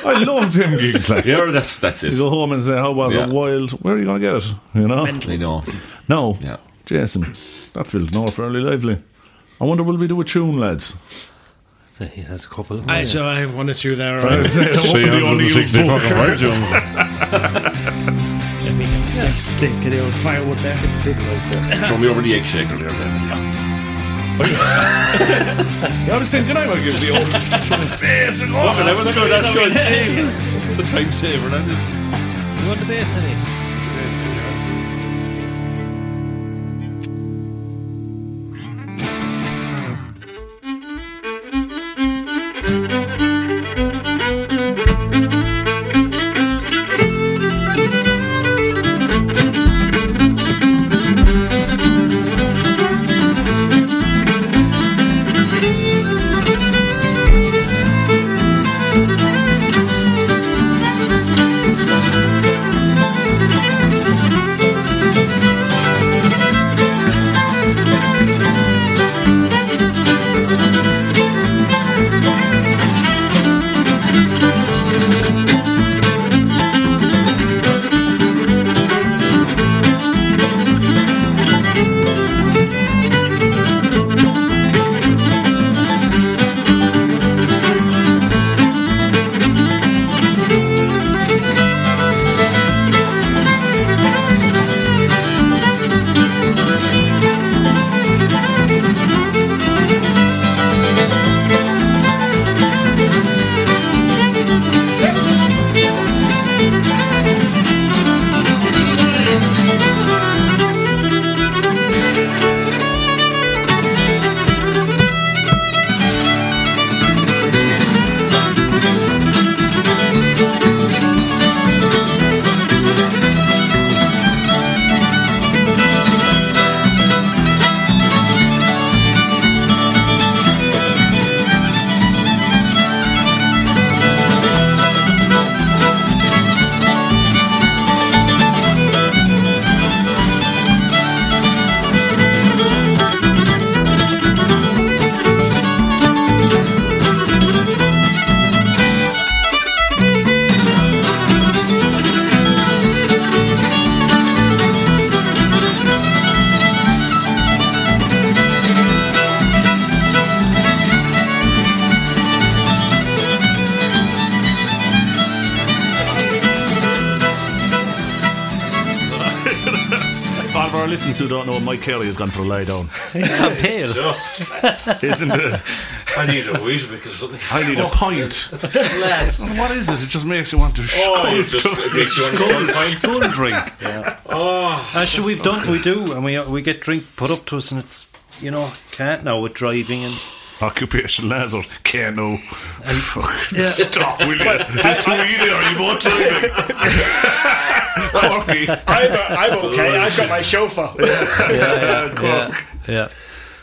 I loved him gigs. Like Yeah, that's that's you it. go home and say, "How was Yeah. it? Wild? Where are you going to get it?" You know. I know. No, Yeah. Jason, that feels no fairly lively. I wonder will we do a tune, lads? So he has a couple of I, so I have one or two there. I Right? say, what would you only use *laughs* *laughs* out there. *laughs* Show me over the egg shaker there. Then. I was thinking I might give the old face and Oh, that was good. That's *laughs* good. Jesus, it's a time saver. That is. You want the bass, listeners who don't know, Mike Carey has gone for a lie down. *laughs* He's gone pale. Just, *laughs* Isn't it? I need a wheat because something. I need a oh. pint. What is it? It just makes you want to Oh, you scold. just it makes you want to pints. Skull drink. *laughs* Oh, actually, we've done, we do, and we we get drink put up to us, and it's you know can't now with driving and Occupation hazard. Can't know. Fuck. yeah. Stop, will you? There's two of you there. Are you both driving? Corky. I'm, I'm okay. I've got my chauffeur. yeah, Cork. yeah,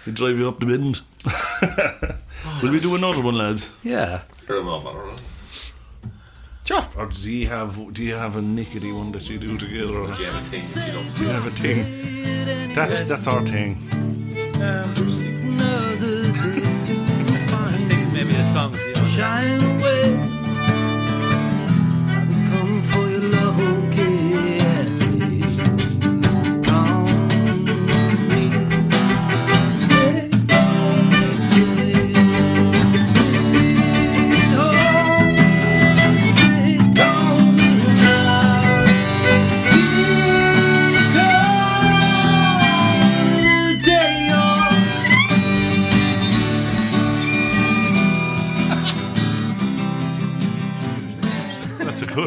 He'll *laughs* drive you up the bend. *laughs* Will we do another one, lads? yeah. Sure. Or do you have do you have a nickety one that you do together? Or Do you have a thing you don't do you have a thing? That's that's our thing. I think maybe the songs. Shine away.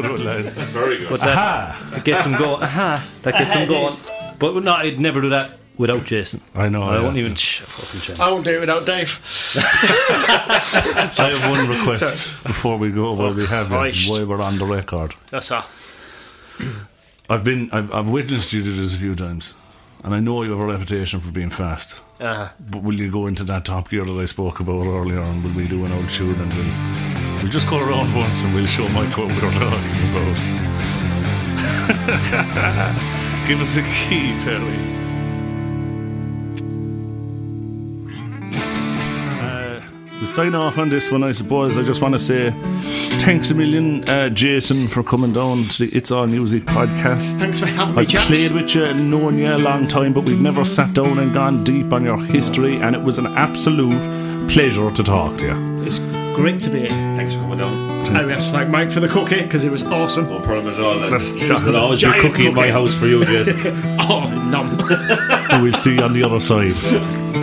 *laughs* That's a good one, lads. That's very good. but that it gets him going. Aha, that gets him *laughs* going. But no, I'd never do that without Jason. I know. I yeah. won't even sh- fucking chance. I won't do it without Dave. *laughs* I have one request before we go. While we have Christ. it, while we're on the record. That's all. I've been, I've, I've witnessed you do this a few times, and I know you have a reputation for being fast. Uh, But will you go into that top gear that I spoke about earlier, and will we do an old tune and we'll, we'll just go around once and we'll show Mike what we were *laughs* talking about. *laughs* Give us a key, Perry. Uh, we sign off on this one, I suppose. I just want to say thanks a million, uh, Jason, for coming down to the It's All Music podcast. thanks for having me, I've chaps. played with you and known you a long time, but we've never sat down and gone deep on your history, and it was an absolute pleasure to talk to you. It's great to be here. Thanks for coming down. And we have to thank Mike for the cookie because it was awesome. No problem at all. lads. That's There'll always be a Giant cookie in my cookie. house for you, Jason. *laughs* Oh, num. We'll see you on the other side. *laughs*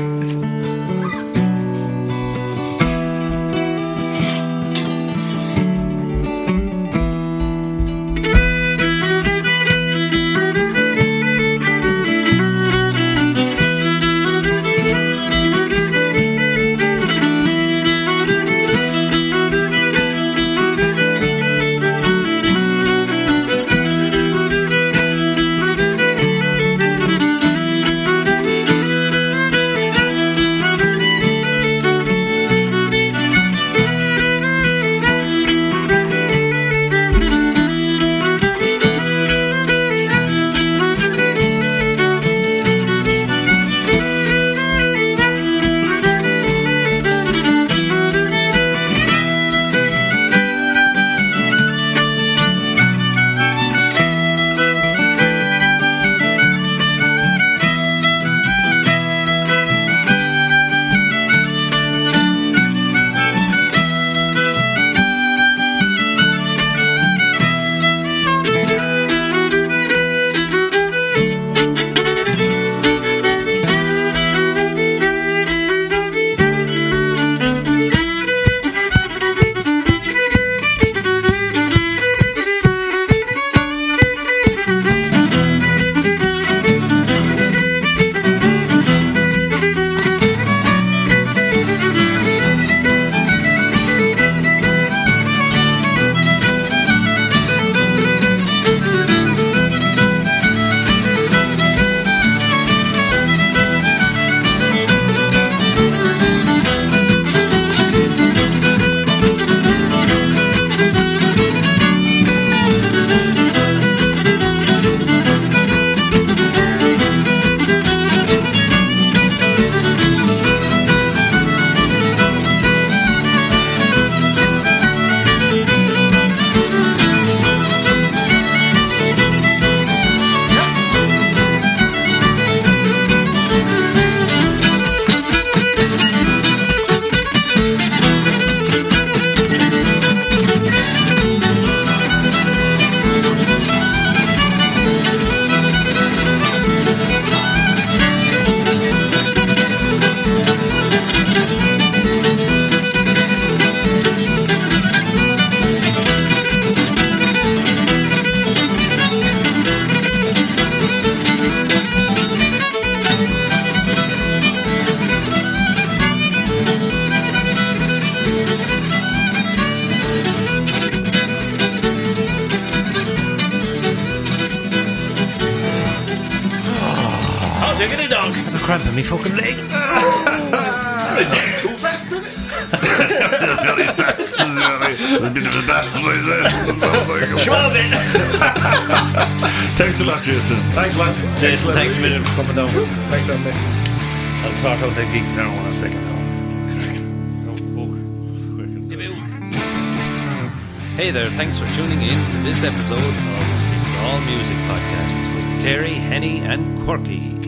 cramping me fucking leg. Too fast, maybe. Very fast. A bit of a fast That sounds like a- Thanks a lot, Jason. Thanks, lads. Jason, thanks a million for coming down. Thanks, Andy. I'll sort out the gigs now in a second. Hey there, thanks for tuning in to this episode of It's All Music Podcast with Carey, Henny, and Quirky.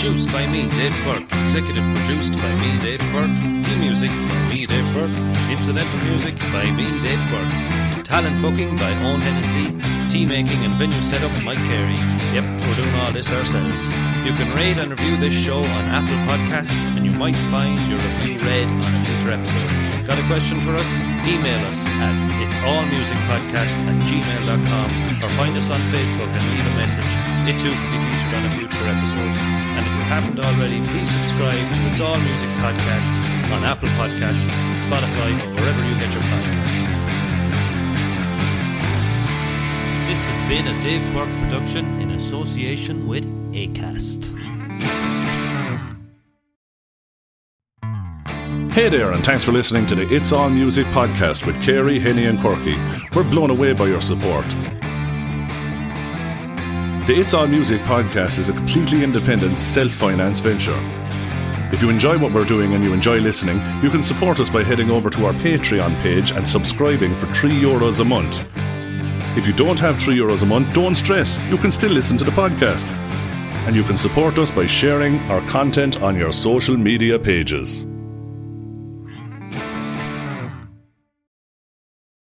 Produced by me, Dave Quirk. Executive produced by me, Dave Quirk. Theme music by me, Dave Quirk. Incidental music by me, Dave Quirk. Talent booking by Owen Hennessy. Tea making and venue setup, Mike Carey. Yep, we're doing all this ourselves. You can rate and review this show on Apple Podcasts, and you might find your review read on a future episode. Got a question for us? Email us at itsallmusicpodcast at gmail.com or find us on Facebook and leave a message. It too can be featured on a future episode. And if you haven't already, please subscribe to It's All Music Podcast on Apple Podcasts, Spotify, or wherever you get your podcasts. This has been a Dave Quirk production in association with ACAST. Hey there, and thanks for listening to the It's All Music podcast with Carey, Henny, and Quirky. We're blown away by your support. The It's All Music podcast is a completely independent, self financed venture. If you enjoy what we're doing and you enjoy listening, you can support us by heading over to our Patreon page and subscribing for 3 euros a month. If you don't have 3 euros a month, don't stress, you can still listen to the podcast. And you can support us by sharing our content on your social media pages.